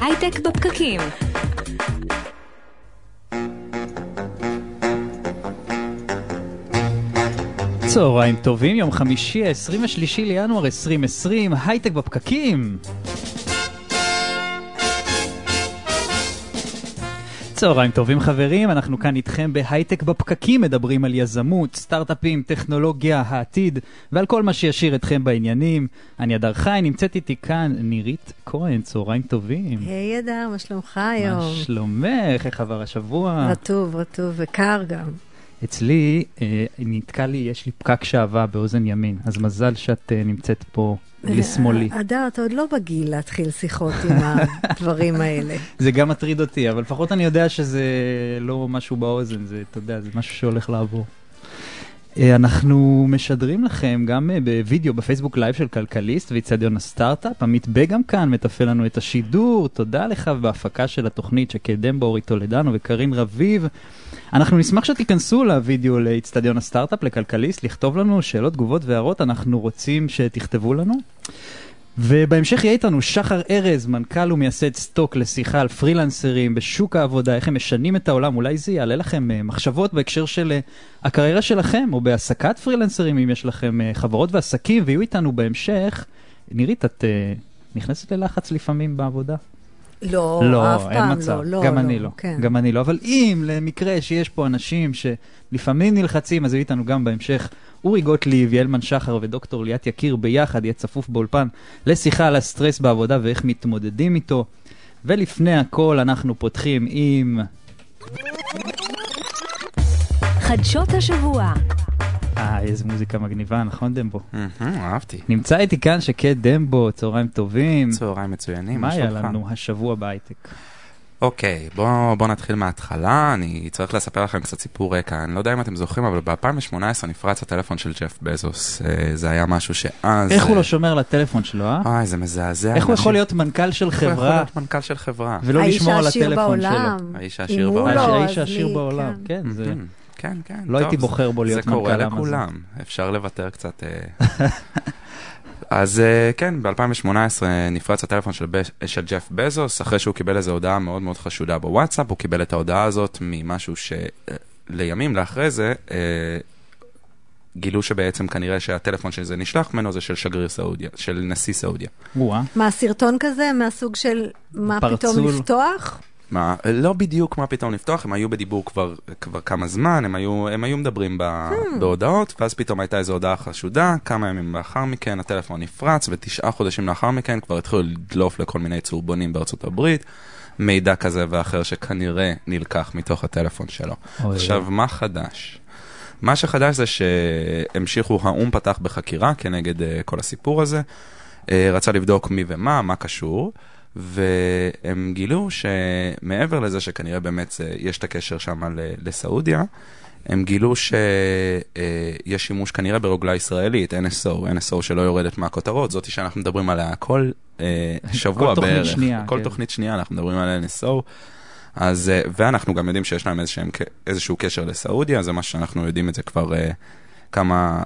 הייטק בפקקים. צהריים טובים, יום חמישי, ה-23 לינואר 2020, הייטק בפקקים. צהריים טובים חברים, אנחנו כאן איתכם בהייטק בפקקים, מדברים על יזמות, סטארט-אפים, טכנולוגיה, העתיד ועל כל מה שישאיר אתכם בעניינים. אני אדר חי, נמצאת איתי כאן נירית כהן, צהריים טובים. היי אדר, מה שלומך היום? מה שלומך? איך עבר השבוע? רטוב, רטוב וקר גם. אצלי אה, נתקע לי, יש לי פקק שעווה באוזן ימין, אז מזל שאת אה, נמצאת פה לשמאלי. אדר, אתה עוד לא בגיל להתחיל שיחות עם הדברים האלה. זה גם מטריד אותי, אבל לפחות אני יודע שזה לא משהו באוזן, זה, אתה יודע, זה משהו שהולך לעבור. אה, אנחנו משדרים לכם גם אה, בווידאו בפייסבוק לייב של כלכליסט ואיצטדיון הסטארט-אפ. עמית בגם כאן מתפעל לנו את השידור, תודה לך בהפקה של התוכנית שקדם בו אורי טולדנו וקרין רביב. אנחנו נשמח שתיכנסו לוידאו לאיצטדיון הסטארט-אפ, לכלכליסט, לכתוב לנו שאלות, תגובות והערות, אנחנו רוצים שתכתבו לנו. ובהמשך יהיה איתנו שחר ארז, מנכ"ל ומייסד Stoke לשיחה על פרילנסרים בשוק העבודה, איך הם משנים את העולם, אולי זה יעלה לכם אה, מחשבות בהקשר של אה, הקריירה שלכם, או בהעסקת פרילנסרים, אם יש לכם uh, חברות ועסקים, ויהיו איתנו בהמשך. נירית, את נכנסת ללחץ לפעמים בעבודה? לא, לא, אף פעם מצב. לא, לא. גם לא, אני לא. כן. גם אני לא. אבל אם למקרה שיש פה אנשים שלפעמים נלחצים, אז יהיו איתנו גם בהמשך אורי גוטליב, יעלמן שחר ודוקטור ליאת יקיר ביחד, יהיה צפוף באולפן לשיחה על הסטרס בעבודה ואיך מתמודדים איתו. ולפני הכל אנחנו פותחים עם... חדשות השבוע. אה, איזה מוזיקה מגניבה, נכון דמבו? אהבתי. נמצא איתי כאן שקד דמבו, צהריים טובים. צהריים מצוינים, מה מה היה? לנו השבוע בהייטק? אוקיי, בואו בוא נתחיל מההתחלה, אני צריך לספר לכם קצת סיפור רקע, אני לא יודע אם אתם זוכרים, אבל ב-2018 נפרץ הטלפון של ג'ף בזוס, אה, זה היה משהו שאז... איך הוא אה, לא שומר לטלפון שלו, אה? אוי, זה מזעזע. איך הוא יכול להיות מנכ"ל של איך הוא יכול חברה להיות מנכ"ל של חברה? ולא לשמור על האיש העשיר הטלפון שלו? בעולם. האיש העשיר בעולם. לא, האיש העשיר בעולם, כן. כן, זה... כן. לא טוב, הייתי בוחר בו להיות זה קורה מנכ"ל אמזון. לכולם, אפשר לוותר קצת. אה. אז אה, כן, ב-2018 נפרץ הטלפון של, ב- של ג'ף בזוס, אחרי שהוא קיבל איזו הודעה מאוד מאוד חשודה בוואטסאפ, הוא קיבל את ההודעה הזאת ממשהו שלימים לאחרי זה, אה, גילו שבעצם כנראה שהטלפון שזה נשלח ממנו זה של שגריר סעודיה, של נשיא סעודיה. מה, סרטון כזה מהסוג של מה פתאום. לפתוח? מה, לא בדיוק מה פתאום לפתוח, הם היו בדיבור כבר, כבר כמה זמן, הם היו, הם היו מדברים ב, בהודעות, ואז פתאום הייתה איזו הודעה חשודה, כמה ימים לאחר מכן הטלפון נפרץ, ותשעה חודשים לאחר מכן כבר התחילו לדלוף לכל מיני צהובונים בארצות הברית, מידע כזה ואחר שכנראה נלקח מתוך הטלפון שלו. אוי. עכשיו, מה חדש? מה שחדש זה שהמשיכו, האו"ם פתח בחקירה כנגד uh, כל הסיפור הזה, uh, רצה לבדוק מי ומה, מה קשור, והם גילו שמעבר לזה שכנראה באמת זה, יש את הקשר שם לסעודיה, הם גילו שיש שימוש כנראה ברוגלה ישראלית, NSO, NSO שלא יורדת מהכותרות, זאתי שאנחנו מדברים עליה כל אה, שבוע תוכנית בערך. שנייה, כל כן. תוכנית שנייה אנחנו מדברים על NSO. אז, אה, ואנחנו גם יודעים שיש להם איזשהם, איזשהו קשר לסעודיה, זה משהו שאנחנו יודעים את זה כבר אה, כמה,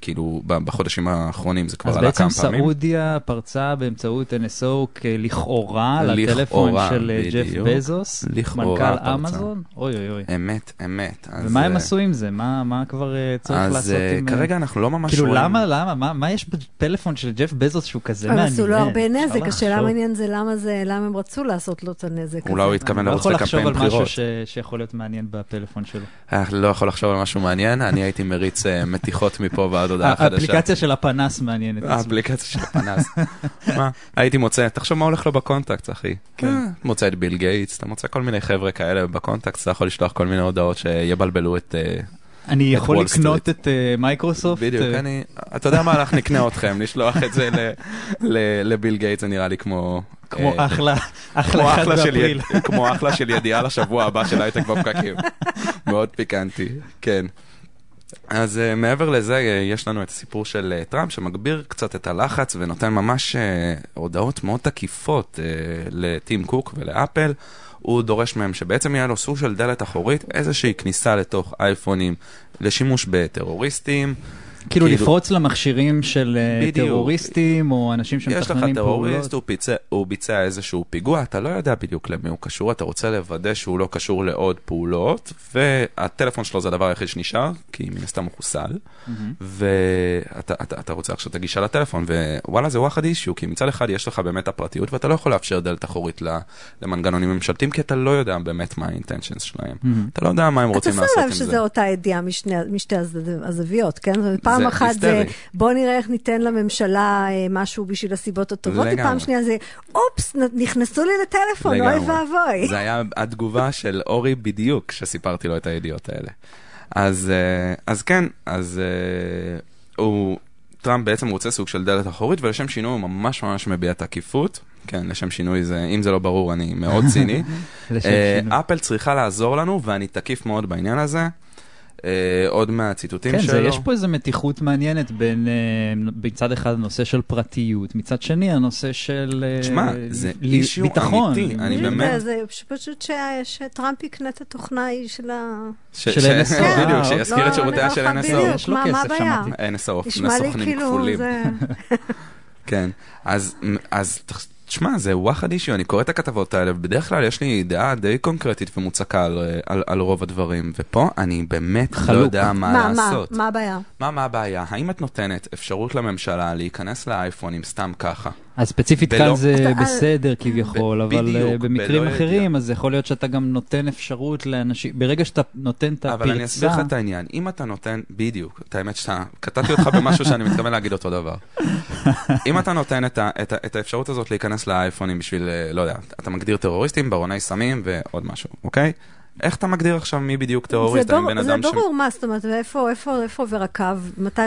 כאילו, בחודשים האחרונים זה כבר אז עלה בעצם כמה פעמים. סעודיה פרצה באמצעות NSO לכאורה לטלפון של אה, ג'ף. בזוס, מנכ"ל. אמזון? אוי אוי אוי. אמת, אמת. אז, ומה הם אה, עשו עם זה? מה כבר אה, צריך אז לעשות עם... אה, כרגע אנחנו לא ממש כאילו רואים... למה, למה, מה- יש בפלאפון של ג'ף בזוס שהוא כזה הם מעניין? עשו לו הרבה נזק, השאלה. המעניינת זה למה זה, למה הם רצו לעשות לו את הנזק הזה. אולי הוא התכוון אני לא לרוץ יכול לחשוב לקמפיין על משהו בחירות. שיכול להיות מעניין בפלאפון שלו. לא יכול לחשוב על משהו מעניין, אני הייתי מריץ מתיחות מפה ועד הודעה חדשה. האפליקציה של הפנס מעניינת. האפליקציה של הפנס. מה, הייתי מוצא, תחשוב מה הולך לו ב contact, אחי. כן. אה, מוצא את ביל גייטס, אתה מוצא כל מיני חבר'ה כאלה ב contact, אתה יכול לשלוח כל מיני הודעות שיבלבלו את... אה, אני יכול לקנות. את מייקרוסופט? בדיוק, אה, אני... אתה יודע מה, אנחנו נקנה אתכם, לשלוח את זה לביל גייטס, זה נראה לי כמו... כמו אחלה, אחלה אחד באפריל. כמו אחלה של ידיעה לשבוע הבא של הייטק בפקקים. מאוד פיקנטי, כן. אז uh, מעבר לזה, uh, יש לנו את הסיפור של uh, טראמפ שמגביר קצת את הלחץ ונותן ממש uh, הודעות מאוד תקיפות uh, לטים קוק ולאפל. הוא דורש מהם שבעצם יהיה לו סוג של דלת אחורית, איזושהי כניסה לתוך אייפונים לשימוש בטרוריסטים. כאילו כאילו- לפרוץ למכשירים של אה, בדיוק. טרוריסטים או אנשים יש לך שמתכננים טרוריסט, פעולות. הוא, ביצע, הוא ביצע איזשהו פיגוע, אתה לא יודע בדיוק למי הוא קשור, אתה רוצה לוודא שהוא לא קשור לעוד פעולות, והטלפון שלו זה הדבר היחיד שנשאר, כי מן הסתם הוא חוסל. ואתה אתה, אתה רוצה עכשיו את הגישה לטלפון, ווואלה זה וואחד אישיו, כי מצד אחד יש לך באמת הפרטיות, ואתה לא יכול לאפשר דלת אחורית למנגנונים ממשלתיים, כי אתה לא יודע באמת מה האינטנשנס שלהם. אתה לא יודע מה הם אתה רוצים שם לעשות עם לב זה. שזו אותה ידיעה משתי הז- הזוויות, כן? פעם זה אחת זה היסטרי. בוא נראה איך ניתן לממשלה אה, משהו בשביל הסיבות הטובות, לגמרי. ופעם שנייה זה אופס, נכנסו לי לטלפון, אוי. ואבוי. זה היה התגובה של אורי בדיוק כשסיפרתי לו את הידיעות האלה. אז, אה, אז כן, אז אה, הוא, טראמפ בעצם רוצה סוג של דלת אחורית, ולשם שינוי הוא ממש ממש מביע תקיפות. כן, לשם שינוי זה, אם זה לא ברור, אני מאוד ציני. לשם שינוי. אפל צריכה לעזור לנו, ואני תקיף מאוד בעניין הזה. אה, עוד מהציטוטים כן, שלו. זה, יש פה איזו מתיחות מעניינת בין, אה, מצד אחד הנושא של פרטיות, מצד שני הנושא של אה, תשמע, זה ל- אישיו ביטחון. אמיתי, אני זה- באמת- זה פשוט ש- שטראמפ יקנה את התוכנה ההיא של ה... ש- של NSO. בדיוק, אה, שיזכיר את לא, שירותיה של לא NSO. בדיוק, יש לו מה- מה כסף? שמעתי. NSO, סוכנים כפולים. זה... כן, אז, תשמע, זה וואחד אישיו, אני קורא את הכתבות האלה, ובדרך כלל יש לי דעה די קונקרטית ומוצקה על, על, על רוב הדברים, ופה אני באמת לא חלוק. יודע מה, מה, מה, לעשות. מה הבעיה? מה, מה הבעיה? האם את נותנת אפשרות לממשלה להיכנס לאייפונים סתם ככה? אז ספציפית כאן זה בסדר כביכול, ב- אבל אה, במקרים אחרים, אז יכול להיות שאתה גם נותן אפשרות לאנשים, ברגע שאתה נותן את אבל אני אסביר לך הפרצה, את העניין. אם אתה נותן, בדיוק, את האמת שאתה, קטעתי אותך במשהו שאני מתכוון להגיד אותו דבר. אם אתה נותן את האפשרות הזאת להיכנס לאייפונים בשביל, אה, לא יודע, אתה מגדיר טרוריסטים, ברוני סמים ועוד משהו, אוקיי? איך אתה מגדיר עכשיו מי בדיוק טרוריסט? זה, בור, בן זה אדם ש- ברור, מה זאת אומרת, ואיפה איפה, איפה עובר הקו? מתי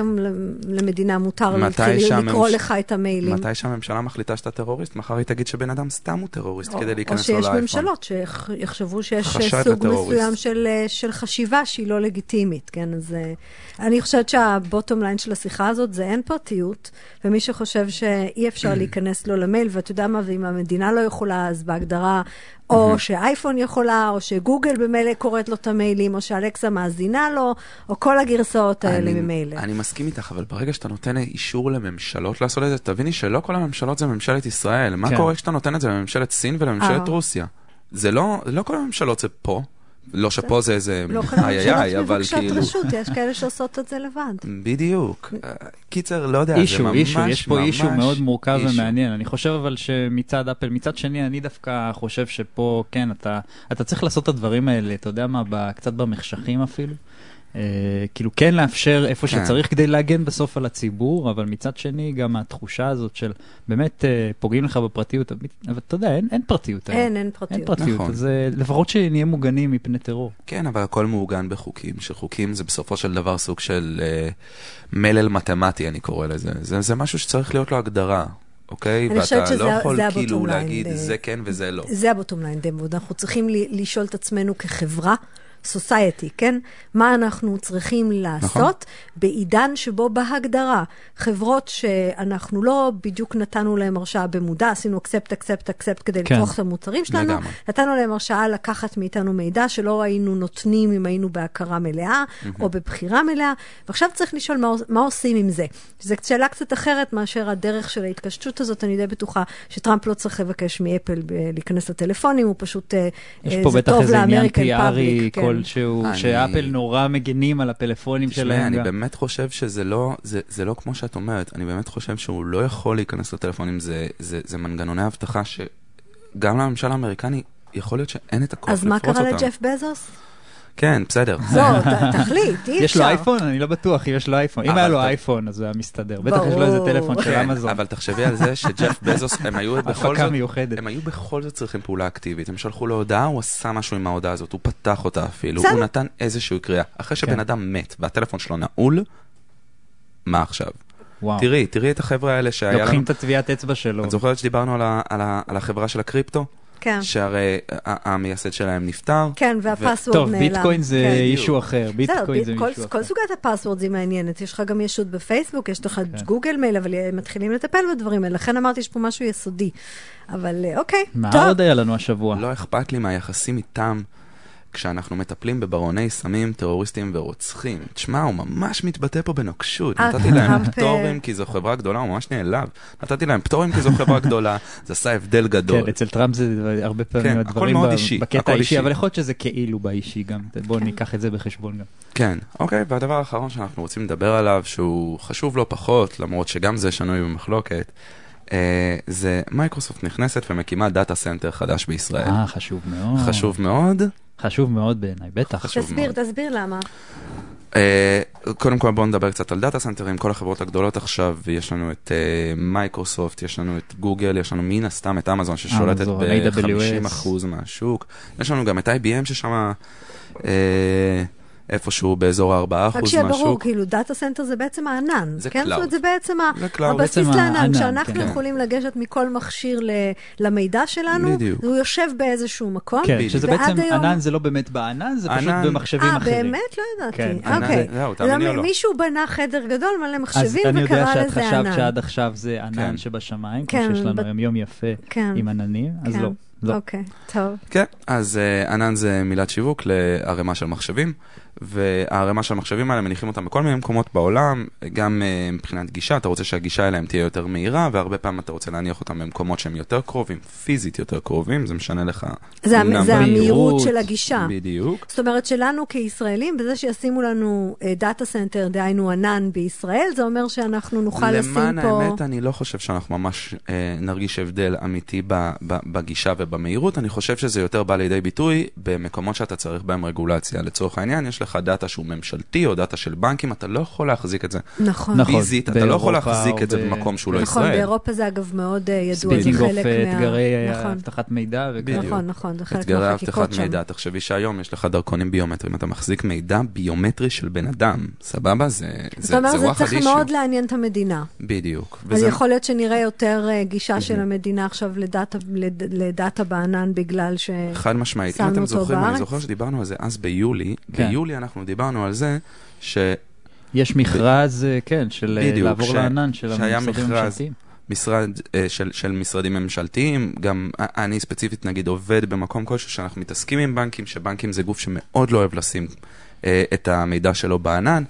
למדינה מותר שהממש- לקרוא לך את המיילים? מתי שהממשלה מחליטה שאתה טרוריסט, מחר היא תגיד שבן אדם סתם הוא טרוריסט או- כדי להיכנס או לו שיש לאייפון. ממשלות שיחשבו שיש סוג. מסוים של, אה, של חשיבה שהיא לא לגיטימית, כן? אז אה, אני חושבת שה bottom line של השיחה הזאת זה אין פרטיות, ומי שחושב שאי אפשר להיכנס לו למייל, ואתה יודע מה, ואם המדינה לא יכולה, אז בהגדרה, או שאייפון יכולה, או שגוגל במילא קוראת לו את המיילים, או שאלקסה מאזינה לו, או כל הגרסאות האלה אני- ממילא. אני מסכים איתך, אבל ברגע שאתה נותן אישור לממשלות לעשות את זה, תביני שלא כל הממשלות זה ממשלת ישראל. מה כן. קורה כשאתה נותן את זה לממשלת סין ולממשלת אה. רוסיה? זה לא, לא כל הממשלות זה פה. לא שפה זה איזה לא איי איי איי, אבל מבקשות כאילו... רשות, יש כאלה שעושות את זה לבד. בדיוק. קיצר, לא יודע, זה אישו, ממש, אישו, יש פה אישו ממש מאוד מורכב אישו. ומעניין. אני חושב אבל שמצד אפל, מצד שני, אני דווקא חושב שפה, כן, אתה, אתה צריך לעשות את הדברים האלה, אתה יודע מה, ב, קצת במחשכים אפילו. אה, כאילו כן לאפשר איפה כן. שצריך כדי להגן בסוף על הציבור, אבל מצד שני גם התחושה הזאת של באמת אה, פוגעים לך בפרטיות, אבל אתה יודע, אין, אין פרטיות. אין, אין פרטיות. אין פרטיות, נכון. אז לפחות שנהיה מוגנים מפני טרור. כן, אבל הכל מעוגן בחוקים, שחוקים זה בסופו של דבר סוג של אה, מלל מתמטי, אני קורא לזה. זה, זה משהו שצריך להיות לו הגדרה, אוקיי? חושבת ואתה לא יכול זה כאילו להגיד אה, זה כן וזה לא. זה הבוטום ליין דמוד. אנחנו צריכים ל- לשאול את עצמנו כחברה, סוסייטי, כן? מה אנחנו צריכים לעשות נכון. בעידן שבו בהגדרה חברות שאנחנו לא בדיוק נתנו להם הרשאה במודע, עשינו accept, accept, accept כדי כן. לצרוך את המוצרים שלנו, לגמרי. נתנו להם הרשאה לקחת מאיתנו מידע שלא היינו נותנים אם היינו בהכרה מלאה או בבחירה מלאה, ועכשיו צריך לשאול מה, מה עושים עם זה. זו שאלה קצת אחרת מאשר הדרך של ההתקשטות הזאת, אני די בטוחה שטראמפ לא צריך לבקש מאפל ב- להיכנס לטלפונים, הוא פשוט, אה, יש אה, פה בטח איזה עניין PR-י public, כן. כלשהו, אני- שאפל נורא מגנים על הפלאפונים תשמעי, שלהם. אני גם. באמת חושב שזה לא, זה, זה לא כמו שאת אומרת, אני באמת חושב שהוא לא יכול להיכנס לטלפונים, זה, זה, זה מנגנוני אבטחה שגם לממשל האמריקני יכול להיות שאין את הכוח אז מה לפרוץ קרה אותם. לג'ף בזוס? כן, בסדר. לא, תחליט, אי אפשר. יש לו אייפון? אני לא בטוח אם יש לו אייפון. אם היה לו אייפון, אז הוא היה מסתדר. בטח יש לו איזה. טלפון של כן, אמזון. אבל תחשבי על זה שג'ף בזוס, הם היו בכל זאת, מיוחדת. הם היו בכל זאת צריכים פעולה אקטיבית. הם שלחו לו הודעה, הוא עשה משהו עם ההודעה הזאת, הוא פתח אותה אפילו. הוא נתן איזושהי קריאה. אחרי שבן כן. אדם מת והטלפון שלו נעול, מה עכשיו? וואו. תראי, תראי את החבר'ה האלה שהיה לנו... לוקחים את הטביעת אצבע שלו. את זוכרת שדיברנו על ה- על ה- על החברה של הקריפטו? כן, שהרי המייסד שלהם נפטר. כן, והפסוורד טוב, נעלם. ביטקוין זה כן. אישו אחר. ביטקוין זה ב- כל- מישהו כל אחר. סוגת הפסוורד היא מעניינת. יש לך גם ישות בפייסבוק, יש לך כן. גוגל מייל, אבל הם מתחילים לטפל בדברים האלה. לכן אמרתי, יש פה משהו יסודי. אבל אה, אוקיי, מה טוב. עוד היה לנו השבוע? לא אכפת לי מהיחסים איתם. כשאנחנו מטפלים בברוני סמים, טרוריסטים ורוצחים. תשמע, הוא ממש מתבטא פה בנוקשות. אה, נתתי להם פטורים כי זו חברה גדולה, הוא ממש נעלב. נתתי להם פטורים כי זו חברה גדולה, זה עשה הבדל גדול. כן, אצל טראמפ זה הרבה כן, פעמים הכל הדברים בקטע האישי, אישי. אבל יכול להיות שזה כאילו באישי גם. בואו כן. ניקח את זה בחשבון גם. כן, אוקיי, והדבר האחרון שאנחנו רוצים לדבר עליו, שהוא חשוב לא פחות, למרות שגם זה שנוי במחלוקת, אה, זה מייקרוסופט נכנסת ומקימה data center חדש בישראל. אה, חשוב מאוד. חשוב מאוד. חשוב מאוד בעיניי, בטח. תסביר. תסביר למה. אה, קודם כל בואו נדבר קצת על data center ים, כל החברות הגדולות עכשיו, יש לנו את אה, מייקרוסופט, יש לנו את גוגל, יש לנו מן הסתם את אמזון ששולטת אמזון, ב-50% AWS. מהשוק, יש לנו גם את IBM ששם אה, איפשהו באזור ה-4% מהשוק. רק שיהיה ברור, כאילו data center זה בעצם הענן. זה כן? cloud. זה בעצם זה. הבסיס בעצם לענן. הענן, כשאנחנו כן. יכולים לגשת מכל מכשיר ל- למידע שלנו, בדיוק. הוא יושב באיזשהו מקום. כן, בדיוק. שזה בעצם, היום- ענן זה לא באמת בענן, זה פשוט ענן- במחשבים אה, אחרים. באמת? לא ידעתי. כן, ענן אוקיי. זה- זהו, תאמיני או לא. מישהו בנה חדר גדול מלא אז מחשבים אני יודע וקרא שאת לזה חשבת ענן. שעד עכשיו זה ענן כן. שבשמיים, כמו כן, שיש לנו היום יום יפה כן. עם עננים, אז כן. לא. לא. אוקיי, טוב. כן, אז אה, ענן זה מילת שיווק לערימה של מחשבים, והערימה של המחשבים האלה מניחים אותם בכל מיני מקומות בעולם, גם אה, מבחינת גישה, אתה רוצה שהגישה אליהם תהיה יותר מהירה, והרבה פעמים אתה רוצה להניח אותם במקומות שהם יותר קרובים, פיזית יותר קרובים, זה משנה לך. זה המ- זה. המהירות של הגישה. בדיוק. זאת אומרת שלנו כישראלים, בזה שישימו לנו data center, דהיינו ענן בישראל, זה אומר שאנחנו נוכל לשים למען פה... האמת, אני לא חושב שאנחנו ממש אה, נרגיש הבדל אמיתי ב, ב, בגישה ובמהירות, אני חושב שזה יותר בא לידי ביטוי במקומות שאתה צריך בהם רגולציה. לצורך העניין, יש לך דאטה שהוא ממשלתי או דאטה של בנקים, אתה לא יכול להחזיק את זה נכון. נכון. פיזית, אתה לא יכול להחזיק את זה ב- במקום שהוא לא נכון, ישראל. באירופה זה אגב מאוד אה, ידוע, זה חלק מה... אתגרי אה, נכון, אבטחת מידע. נכון, נכון, זה חלק אתגרי מהחקיקות אבטחת שם. מידע, תחשבי שהיום יש לך דרכונים ביומטריים, אתה מחזיק מידע ביומטרי של בן אדם, סבבה? זה זאת זה- אומרת, זה זה וואחד צריך issue. מאוד לעניין את המדינה. בדיוק. אז יכול להיות שנראה יותר אה, גישה של המדינה עכשיו לדאטה- לד- לדאטה בענן בגלל ש... חד משמעית. אם אתם אותו זוכרים, אני בארץ? זוכר שדיברנו על זה אז ביולי. כן. אנחנו דיברנו על זה ש... יש מכרז, אה, כן, של אה, בדיוק, לעבור ש- לענן של המשרדים. הממשלתיים. משרד אה, של, של משרדים ממשלתיים, גם אני ספציפית נגיד עובד במקום כלשהו שאנחנו מתעסקים עם בנקים, שבנקים זה גוף שמאוד לא אוהב לשים את המידע שלו בענן.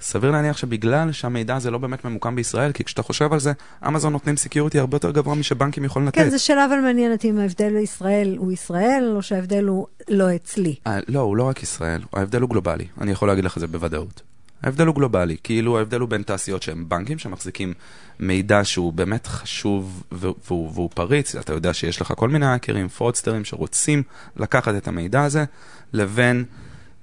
סביר להניח שבגלל שהמידע הזה לא באמת ממוקם בישראל, כי כשאתה חושב על זה, אמזון נותנים security הרבה יותר גבוה משבנקים יכולים לתת. כן, זו שאלה אבל מעניינת אם ההבדל לישראל הוא ישראל, או שההבדל הוא לא אצלי. אה, לא, הוא לא רק ישראל, ההבדל הוא גלובלי, אני יכול להגיד לך את זה בוודאות. ההבדל הוא גלובלי, כאילו ההבדל הוא בין תעשיות שהם בנקים שמחזיקים מידע שהוא באמת חשוב ו- והוא, והוא פריץ, אתה יודע שיש לך כל מיני האקרים, fraudster ים שרוצים לקחת את המידע הזה, לבין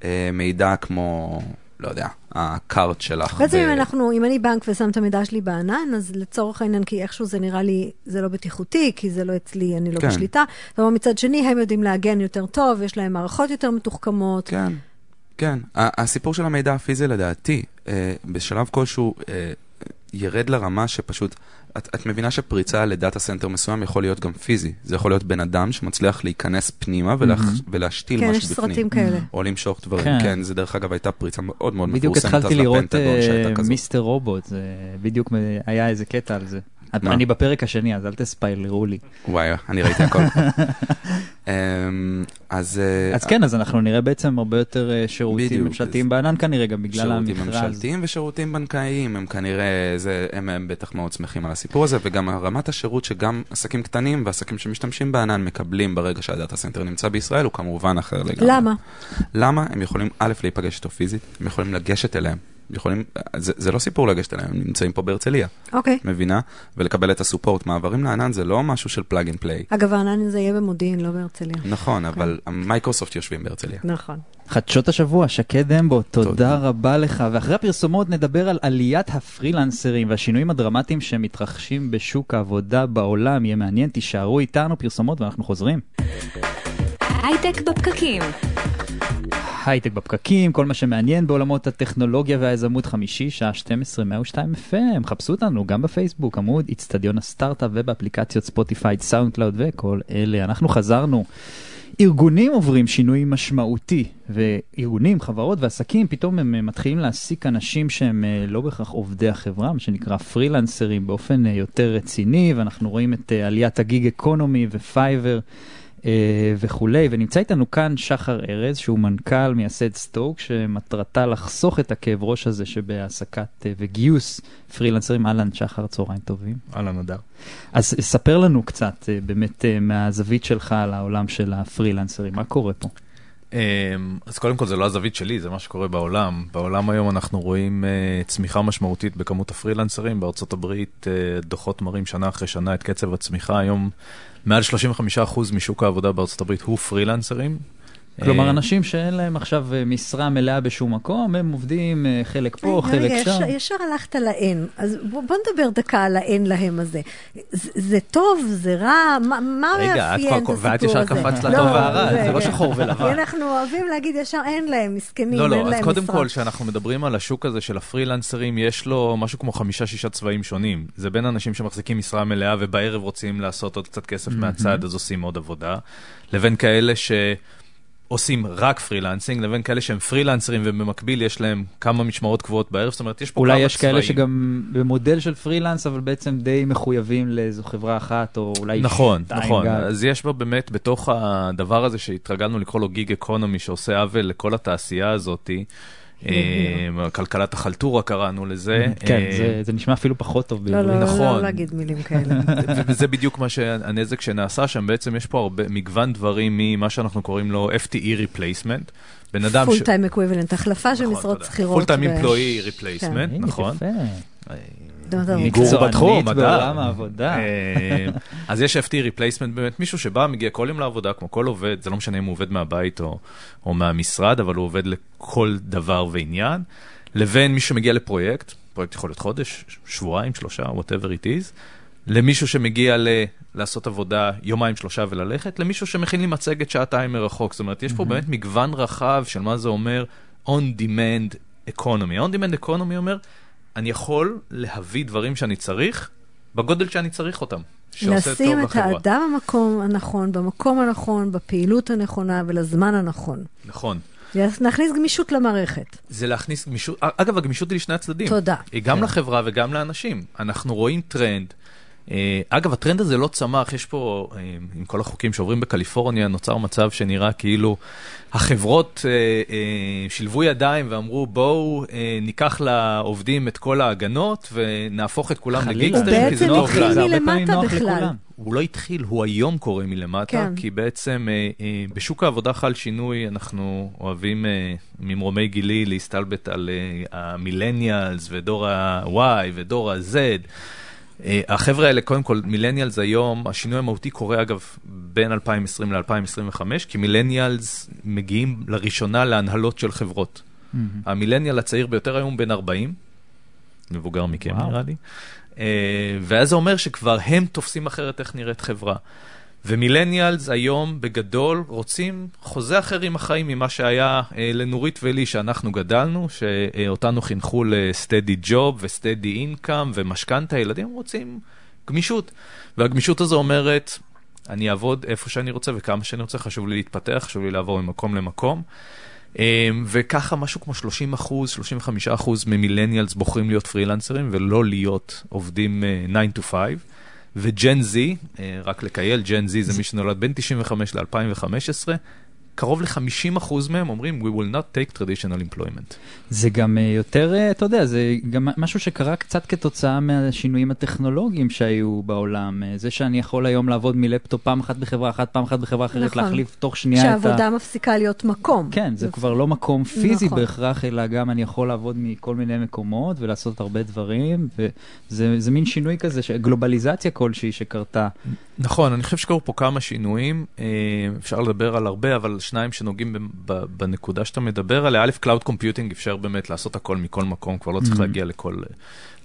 אה, מידע כמו, לא יודע, ה cart שלך. בעצם ב- אם אנחנו, אם אני בנק ושם את המידע שלי בענן, אז לצורך העניין, כי איכשהו זה נראה לי, זה לא בטיחותי, כי זה לא אצלי, אני לא כן. בשליטה. אבל מצד שני, הם יודעים להגן יותר טוב, יש להם מערכות יותר מתוחכמות. כן, כן. הסיפור של המידע הפיזי לדעתי, אה, בשלב כלשהו אה, ירד לרמה שפשוט, את, את מבינה שפריצה ל data center מסוים יכול להיות גם פיזי. זה יכול להיות בן אדם שמצליח להיכנס פנימה ולהח, Mhm. ולהשתיל כן, משהו יש בפנים. סרטים כאלה. או למשוך דברים. כן. כן. זה דרך אגב הייתה פריצה מאוד מאוד בדיוק מפורסמת התחלתי אז לראות אה. מיסטר רובוט, זה בדיוק היה איזה קטע על זה. אני בפרק השני, אז אל תספיילרו לי. וואי, אני ראיתי הכל. אמ, אז... אה, אז כן, אז אנחנו נראה בעצם הרבה יותר אה, שירותים בדיוק. ממשלתיים בענן כנראה, גם בגלל שירותים המכרז. ממשלתיים ושירותים בנקאיים, הם כנראה, זה, הם, הם בטח מאוד שמחים על הסיפור הזה, וגם רמת השירות שגם עסקים קטנים ועסקים שמשתמשים בענן מקבלים ברגע שה data center נמצא בישראל, הוא כמובן אחר לגמרי. למה? למה? הם יכולים, א', להיפגש איתו פיזית, הם יכולים לגשת אליהם. יכולים, זה, זה לא סיפור לגשת אליהם, הם נמצאים פה בהרצליה, אוקיי. מבינה? ולקבל את ה support. מעברים לענן זה לא משהו של plug and play. אגב, הענן הזה יהיה במודיעין, לא בהרצליה. נכון, אבל מייקרוסופט יושבים בהרצליה. נכון. חדשות השבוע, שקד דמבו, תודה תודה. רבה לך. ואחרי הפרסומות נדבר על עליית הפרילנסרים והשינויים הדרמטיים שמתרחשים בשוק העבודה בעולם. יהיה מעניין, תישארו איתנו פרסומות ואנחנו חוזרים. הייטק בפקקים. הייטק בפקקים, כל מה שמעניין בעולמות הטכנולוגיה והיזמות חמישי, שעה 12, 102 FM. חפשו אותנו גם בפייסבוק, עמוד איצטדיון הסטארט-אפ ובאפליקציות ספוטיפיי, סאונד קלאוד וכל אלה. אנחנו חזרנו. ארגונים עוברים שינוי משמעותי, וארגונים, חברות ועסקים, פתאום הם אה, מתחילים להעסיק אנשים שהם אה, לא בהכרח עובדי החברה, מה שנקרא פרילנסרים באופן אה, יותר רציני, ואנחנו רואים את עליית ה gig economy ופייבר. אה, וכולי, ונמצא איתנו כאן שחר ארז, שהוא מנכ"ל מייסד סטוק, שמטרתה לחסוך את הכאב ראש הזה שבהעסקת אה, וגיוס פרילנסרים. אהלן, שחר, צהריים טובים. אהלן, אדר. אז ספר לנו קצת, אה, באמת, מהזווית שלך על העולם של הפרילנסרים, מה קורה פה? אמ, אז קודם כל זה לא הזווית שלי, זה מה שקורה בעולם. בעולם היום אנחנו רואים אה, צמיחה משמעותית בכמות הפרילנסרים. בארצות הברית אה, דוחות מראים שנה אחרי שנה את קצב הצמיחה. היום מעל 35% משוק העבודה בארצות הברית הוא פרילנסרים. כלומר, אה, אנשים שאין להם עכשיו אה, משרה מלאה בשום מקום, הם עובדים אה, חלק פה, רגע, חלק רגע, שם. ישר, ישר הלכת לאין, אז בוא, בוא נדבר דקה על האין להם הזה. זה, זה טוב, זה רע, מה, רגע, מאפיין את הסיפור ואת הזה? ישר קפצת לטוב והרע, זה לא רגע. שחור ולבן. אנחנו אוהבים להגיד ישר אין להם, מסכנים, לא, אין לא, אז להם קודם משרה. כל, כשאנחנו מדברים על השוק הזה של הפרילנסרים, יש לו משהו כמו חמישה-שישה צבעים שונים. זה בין אנשים שמחזיקים משרה מלאה ובערב רוצים לעשות עוד קצת כסף מהצד, אז עושים עוד עבודה, לבין כאלה שעושים רק freelancing, לבין כאלה שהם פרילנסרים ובמקביל יש להם כמה משמרות קבועות בערב, זאת אומרת, יש פה כמה אולי צבעים. יש כאלה שגם במודל של פרילנס, אבל בעצם די מחויבים לאיזו חברה אחת, או אולי נכון, שתיים נכון. גג. אז יש בה באמת, בתוך הדבר הזה שהתרגלנו לקרוא לו gig economy, שעושה עוול לכל התעשייה הזאתי, כלכלת החלטורה קראנו לזה. כן, אה, זה- נשמע אפילו פחות טוב לא, בעברית. לא, לא, נכון. לא להגיד מילים כאלה. וזה בדיוק מה שהנזק שנעשה שם, בעצם יש פה הרבה מגוון דברים ממה שאנחנו קוראים לו FTE replacement. בן אדם full time equivalent, החלפה של משרות שכירות. full time employee replacement, הנה, נכון. מקצוענית בתחום. בעולם העבודה. אה, אז יש FT replacement באמת, מישהו שבא, מגיע כל יום לעבודה, כמו כל עובד, זה לא משנה אם הוא עובד מהבית או, או מהמשרד, אבל הוא עובד לכל דבר ועניין, לבין מישהו שמגיע לפרויקט, פרויקט יכול להיות חודש, שבועיים, שלושה, whatever it is, למישהו שמגיע ל... לעשות עבודה יומיים שלושה וללכת, למישהו שמכין לי מצגת שעתיים מרחוק. זאת אומרת, יש פה באמת מגוון רחב של מה זה אומר on-demand economy. on-demand economy אומר, אני יכול להביא דברים שאני צריך בגודל שאני צריך אותם. לשים את. האדם במקום הנכון, במקום הנכון, בפעילות הנכונה ולזמן הנכון. נכון. להכניס גמישות למערכת. זה להכניס גמישות, אגב, הגמישות היא לשני הצדדים. תודה. היא גם כן. לחברה וגם לאנשים. אנחנו רואים טרנד. אה, אגב, הטרנד הזה לא צמח, יש פה, אה, עם כל החוקים שעוברים בקליפורניה, נוצר מצב שנראה כאילו החברות אה, שילבו ידיים ואמרו, בואו ניקח לעובדים את כל ההגנות ונהפוך את כולם הוא כי זה בעצם התחיל לנו. זה הרבה מלמטה פעמים נוח בכלל. לכולם. הוא לא התחיל, הוא היום קורה מלמטה, כן. כי בעצם אה, אה, בשוק העבודה חל שינוי, אנחנו אוהבים אה, ממרומי גילי להסתלבט על אה, המילניאלס ודור ה-Y ודור ה-Z. אה, החבר'ה האלה, קודם כל, מילניאלס היום, השינוי המהותי קורה אגב בין 2020 ל-2025, כי מילניאלס מגיעים לראשונה להנהלות של חברות. מהמם. המילניאל הצעיר ביותר היום בן 40, מבוגר מכם. נראה לי, אה, ואז זה אומר שכבר הם תופסים אחרת איך נראית חברה. ומילניאלס היום בגדול רוצים חוזה אחר עם החיים ממה שהיה אה, לנורית ולי שאנחנו גדלנו, שאותנו חינכו לסטדי ג'וב וסטדי אינקאם ומשכנתה, ילדים רוצים גמישות. והגמישות הזו אומרת, אני אעבוד איפה שאני רוצה וכמה שאני רוצה, חשוב לי להתפתח, חשוב לי לעבור ממקום למקום. אה, וככה משהו כמו 30 אחוז, 35 אחוז ממילניאלס בוחרים להיות פרילנסרים ולא להיות עובדים אה, 9 to 5. וג'ן זי, אה, רק לקייל, ג'ן זי זה מי שנולד בין 95 ל-2015, קרוב ל-50% מהם אומרים, we will not take traditional employment. זה גם אה, יותר, אה, אתה יודע, זה גם משהו שקרה קצת כתוצאה מהשינויים הטכנולוגיים שהיו בעולם. אה, זה שאני יכול היום לעבוד מלפטופ פעם אחת בחברה אחת, פעם אחת בחברה אחרת, נכון. להחליף תוך שנייה את ה... שהעבודה מפסיקה להיות מקום. כן, זה כבר לא מקום פיזי נכון. בהכרח, אלא גם אני יכול לעבוד מכל מיני מקומות ולעשות הרבה דברים, וזה זה מין שינוי כזה, ש- גלובליזציה כלשהי שקרתה. נכון, אני חושב שקרו פה כמה שינויים, אפשר לדבר על הרבה, אבל שניים שנוגעים בנקודה שאתה מדבר עליה. א', Cloud Computing אפשר באמת לעשות הכל מכל מקום, כבר לא צריך Mhm. להגיע לכל, אה,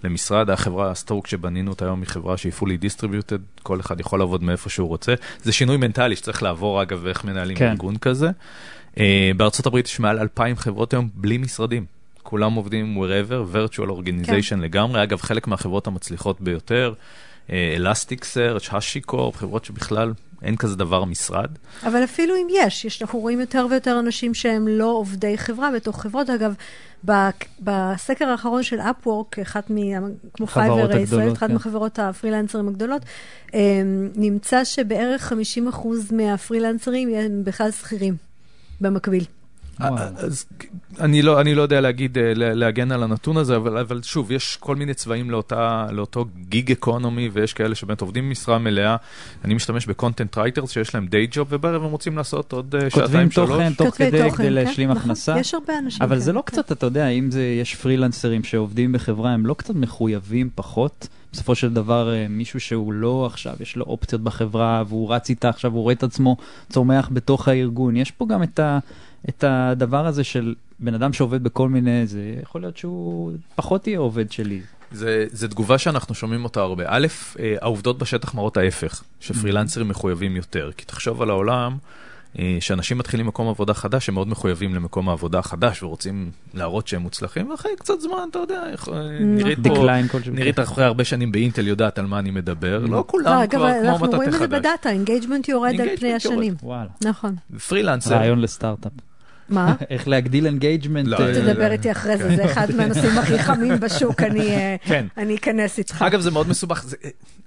למשרד. החברה סטוק שבנינו אותה היום היא חברה שהיא fully distributed, כל אחד יכול לעבוד מאיפה שהוא רוצה. זה שינוי מנטלי שצריך לעבור, אגב, ואיך מנהלים כן. ארגון כזה. אה, בארצות הברית יש מעל 2,000 חברות היום בלי משרדים. כולם עובדים wherever, virtual organization כן. לגמרי. אגב, חלק מהחברות המצליחות ביותר, Elasticsearch, HashiCorp, חברות שבכלל אין כזה דבר משרד. אבל אפילו אם יש, יש, אנחנו רואים יותר ויותר אנשים שהם לא עובדי חברה בתוך חברות. אגב, ב- בסקר האחרון של Upwork, אחת מ... כמו פייבר הישראלית, אחת כן. מחברות הפרילנסרים הגדולות, אמ, נמצא שבערך 50% מהפרילנסרים הם בכלל שכירים במקביל. וואו. אז אני לא, אני לא יודע להגיד, אה, לה- להגן על הנתון הזה, אבל, אבל שוב, יש כל מיני צבעים לאותה, לאותו gig economy, ויש כאלה שבאמת עובדים במשרה מלאה. אני משתמש ב content writers שיש להם day job, ובערב הם רוצים לעשות עוד אה, כותבים שעתיים שלוש. תוכן תוך כדי תוכן, כדי כן, להשלים נכון. הכנסה. יש הרבה אנשים אבל זה כאלה, לא כן. קצת, אתה יודע, אם זה, יש פרילנסרים שעובדים בחברה, הם לא קצת מחויבים פחות. בסופו של דבר, אה, מישהו שהוא לא עכשיו, יש לו אופציות בחברה, והוא רץ איתה עכשיו, הוא רואה את עצמו צומח בתוך הארגון. יש פה גם את, ה, את הדבר הזה של בן אדם שעובד בכל מיני, זה יכול להיות שהוא פחות יהיה עובד שלי. זה, זה תגובה שאנחנו שומעים אותה הרבה. א', אה, העובדות בשטח מראות ההפך, שפרילנסרים מחויבים יותר. כי תחשוב על העולם, אה, שאנשים מתחילים מקום עבודה חדש, הם מאוד מחויבים למקום העבודה החדש ורוצים להראות שהם מוצלחים, ואחרי קצת זמן, אתה יודע, איך, אה, נירית פה, דקליין כלשהו. נירית אחרי הרבה שנים באינטל יודעת על מה אני מדבר, לא לא, כולם אגב, כבר כמו אנחנו רואים את זה חדש. בדאטה, engagement יורד על פני. השנים. נכון. פרילנסר, רעיון לסטארט-אפ. מה? איך להגדיל engagement. לא, אה, תדבר איתי אחרי זה, זה אחד מהנושאים הכי חמים בשוק, אני אה, כן. אני אכנס איתך. אגב, זה מאוד מסובך, זה,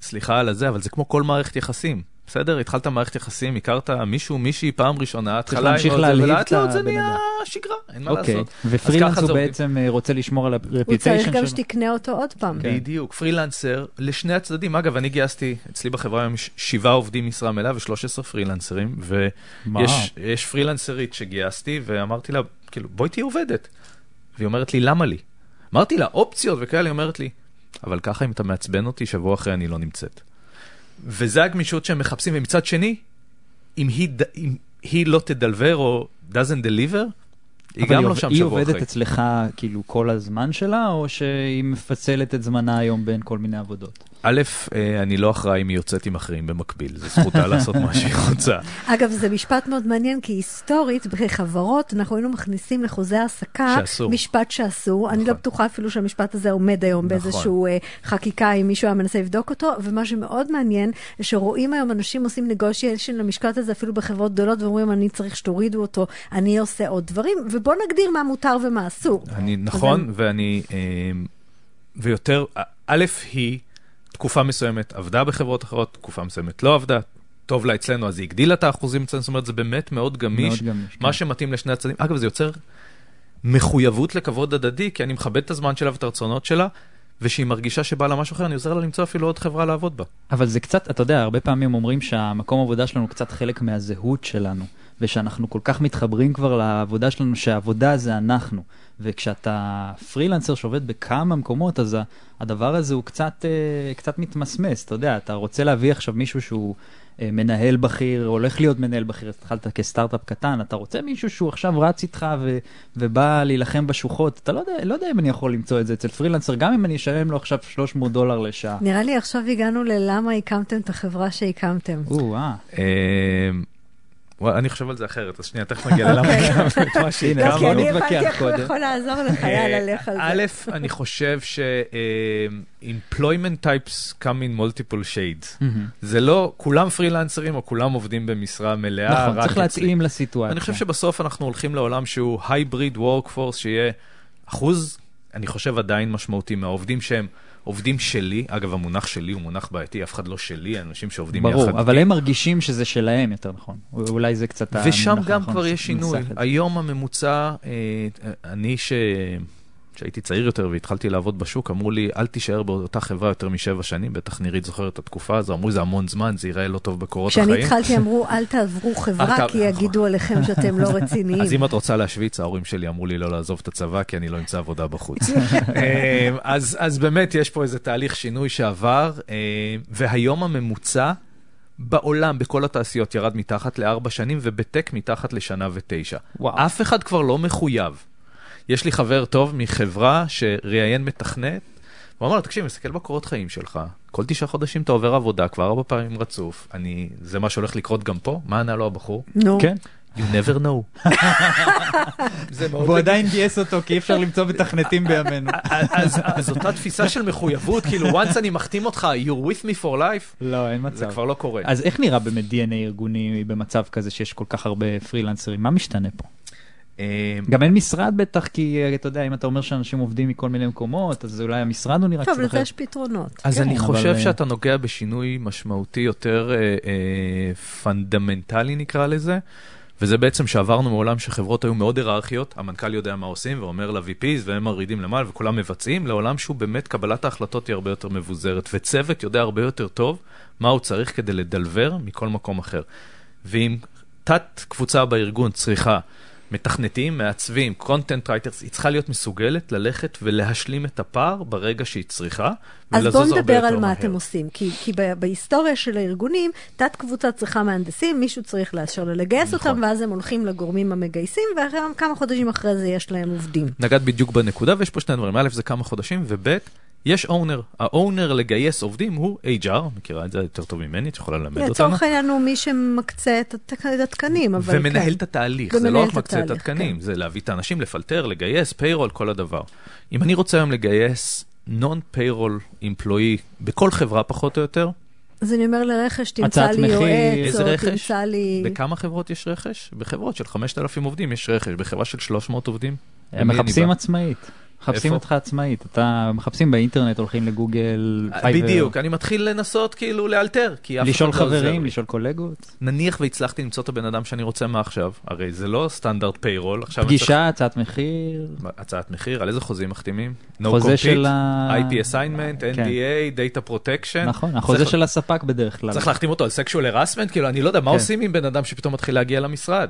סליחה על הזה, אבל זה כמו כל מערכת יחסים. בסדר? התחלת מערכת יחסים, הכרת מישהו, מישהי פעם ראשונה, התחלה עם זה, ולאט לאט זה נהיה. שגרה, אין מה אוקיי, לעשות. ופרילנס הוא. בעצם אה, רוצה לשמור על הוא ה reputation צריך גם שלו. שתקנה אותו עוד פעם. כן. בדיוק, פרילנסר לשני הצדדים. אגב, אני גייסתי, אצלי בחברה היום שבעה עובדים משרה מלאה ו-13 פרילנסרים. ויש יש פרילנסרית שגייסתי, ואמרתי לה, כאילו, בואי תהיי עובדת. והיא אומרת לי, למה לי? אמרתי לה, אופציות וכאלה, היא אומרת לי, אבל ככה אם אתה מעצבן אותי, שבוע אחרי אני לא נמצאת. וזה הגמישות שהם מחפשים, ומצד שני, אם היא, אם היא לא תדלבר או doesn't deliver, היא גם לא עובד- שם היא שבוע עובדת אחרי. אצלך כאילו כל הזמן שלה, או שהיא מפצלת את זמנה היום בין כל מיני עבודות? א', אה, אני לא אחראי אם היא יוצאת עם אחרים במקביל, זה זכותה לעשות מה שהיא רוצה. אגב, זה משפט מאוד מעניין, כי היסטורית, בחברות, אנחנו היינו מכניסים לחוזה העסקה שאסור. משפט שאסור. אני לא נכון. בטוחה אפילו שהמשפט הזה עומד היום נכון. באיזשהו אה, חקיקה, אם מישהו היה מנסה לבדוק אותו, ומה שמאוד מעניין, שרואים היום אנשים עושים negotiation למשפט הזה אפילו בחברות גדולות, ואומרים, אני צריך שתורידו אותו, אני עושה עוד דברים, ובואו נגדיר מה מותר ומה אסור. אני, נכון, אז ואני, אה, ויותר, א', היא תקופה מסוימת עבדה בחברות אחרות, תקופה מסוימת לא עבדה, טוב לה אצלנו, אז היא הגדילה את האחוזים אצלנו, זאת אומרת, זה באמת מאוד גמיש, מאוד גמיש, מה כן. שמתאים לשני הצדדים. אגב, זה יוצר מחויבות לכבוד הדדי, כי אני מכבד את הזמן שלה ואת הרצונות שלה, ושהיא מרגישה שבא לה משהו אחר, אני עוזר לה למצוא אפילו עוד חברה לעבוד בה. אבל זה קצת, אתה יודע, הרבה פעמים אומרים שהמקום עבודה שלנו קצת חלק מהזהות שלנו, ושאנחנו כל כך מתחברים כבר לעבודה שלנו, שהעבודה זה אנחנו. וכשאתה פרילנסר שעובד בכמה מקומות, אז הדבר הזה הוא קצת, אה, קצת מתמסמס, אתה יודע, אתה רוצה להביא עכשיו מישהו שהוא אה, מנהל בכיר, הולך להיות מנהל בכיר, אז התחלת כסטארט-אפ קטן, אתה רוצה מישהו שהוא עכשיו רץ איתך ו, ובא להילחם בשוחות, אתה לא יודע, לא יודע אם אני יכול למצוא את זה אצל פרילנסר, גם אם אני אשלם לו עכשיו 300 דולר לשעה. נראה לי עכשיו הגענו ללמה הקמתם את החברה שהקמתם. או, אה. אני חושב על זה אחרת, אז שנייה, תכף נגיע ללמה הקמנו את כי אני הבנתי איך הוא. יכול לעזור לך, יאללה, לך על זה. א', אני חושב ש- אה, employment types come in multiple shades. זה לא, כולם פרילנסרים או כולם עובדים במשרה מלאה, נכון, צריך. להתאים לסיטואציה. אני חושב שבסוף אנחנו הולכים לעולם שהוא hybrid workforce, שיהיה אחוז, אני חושב עדיין משמעותי מהעובדים שהם עובדים שלי, אגב המונח שלי הוא מונח בעייתי, אף אחד לא שלי, אנשים שעובדים יחד. ברור, אבל הם מרגישים שזה שלהם יותר נכון. אולי זה קצת ושם גם הנכון כבר יש שינוי. היום הממוצע, אה, אני ש... כשהייתי צעיר יותר והתחלתי לעבוד בשוק, אמרו לי, אל תישאר באותה חברה יותר משבע שנים, בטח נירית זוכרת את התקופה הזו, אמרו זה המון זמן, זה ייראה לא טוב בקורות כשאני החיים. התחלתי אמרו, אל תעברו חברה, כי יגידו עליכם שאתם לא רציניים. אז אם את רוצה להשוויץ, ההורים שלי אמרו לי לא לעזוב את הצבא, כי אני לא אמצא עבודה בחוץ. אה, אז, אז באמת יש פה איזה תהליך שינוי שעבר, אה, והיום הממוצע בעולם, בכל התעשיות, ירד מתחת לארבע שנים, ובטק מתחת לשנה ותשע. וואו. אף אחד כבר לא מחויב. יש לי חבר טוב מחברה שראיין מתכנת, הוא אמר לו, תקשיב, מסתכל בקורות חיים שלך, כל תשעה חודשים אתה עובר עבודה כבר ארבע פעמים רצוף, אני, זה מה שהולך לקרות גם פה? מה ענה לו הבחור? נו, כן, You never know. זה והוא עדיין גייס אותו כי אי אפשר למצוא מתכנתים בימינו. אז, אז אותה תפיסה של מחויבות, כאילו once אני מחתים אותך, you're with me for life, לא, אין זה מצב. כבר לא קורה. אז איך נראה באמת DNA ארגוני במצב כזה שיש כל כך הרבה פרילנסרים? מה משתנה פה? אה, גם אין משרד בטח, כי אה, אתה יודע, אם אתה אומר שאנשים עובדים מכל מיני מקומות, אז אולי המשרד הוא נראה טוב, קצת לזה אחר. יש פתרונות. אז כן, אני חושב אה, שאתה נוגע בשינוי משמעותי יותר אה, פונדמנטלי נקרא לזה, וזה בעצם שעברנו מעולם שחברות היו מאוד היררכיות, המנכ"ל יודע מה עושים ואומר ל-VPs והם מורידים למעלה וכולם מבצעים, לעולם שהוא באמת קבלת ההחלטות היא הרבה יותר מבוזרת, וצוות יודע הרבה יותר טוב מה הוא צריך כדי לדלבר מכל מקום אחר. ואם תת קבוצה בארגון צריכה מתכנתים, מעצבים, content writers, היא צריכה להיות מסוגלת ללכת ולהשלים את הפער ברגע שהיא צריכה, אז ולזוז בואו הרבה נדבר יותר על מה מהר. אתם עושים, כי, כי בהיסטוריה של הארגונים, תת-קבוצה צריכה מהנדסים, מישהו צריך לאשר לה לגייס נכון. אותם, ואז הם הולכים לגורמים המגייסים, וכמה חודשים אחרי זה יש להם עובדים. נגעת בדיוק בנקודה, ויש פה שני דברים. א', זה כמה חודשים, וב', יש owner. ה owner לגייס עובדים הוא HR, מכירה את זה יותר טוב ממני, את יכולה ללמד אותנו. לצורך העניין הוא מי שמקצה את התק- את התקנים, אבל ומנהל כן. את התהליך, זה לא רק מקצה את התקנים, כן. זה להביא את האנשים, לפלטר, לגייס, payroll, כל הדבר. אם אני רוצה היום לגייס payroll employee בכל חברה פחות או יותר, אז אני אומר לרכש, תמצא לי מחיר, יועץ, או רכש? תמצא לי... בכמה חברות יש רכש? בחברות של 5,000 עובדים יש רכש, בחברה של 300 עובדים. הם מחפשים בא? עצמאית. מחפשים? אותך עצמאית. אתה מחפשים באינטרנט, הולכים לגוגל, פייבר. בדיוק, אני מתחיל לנסות כאילו לאלתר, כי אף אחד לשאול לא חברים. לשאול קולגות. נניח והצלחתי למצוא את הבן אדם שאני רוצה מה עכשיו, הרי זה לא סטנדרט payroll, פגישה, הצעת מחיר. הצעת מחיר, על איזה חוזים מחתימים? No חוזה compete, של ה... IP assignment, כן. NDA, Data Protection. נכון, החוזה של הספק בדרך כלל. צריך להחתים אותו על sexual harassment? כאילו, אני לא יודע, מה כן. עושים עם בן אדם שפתאום מתחיל להגיע למשרד?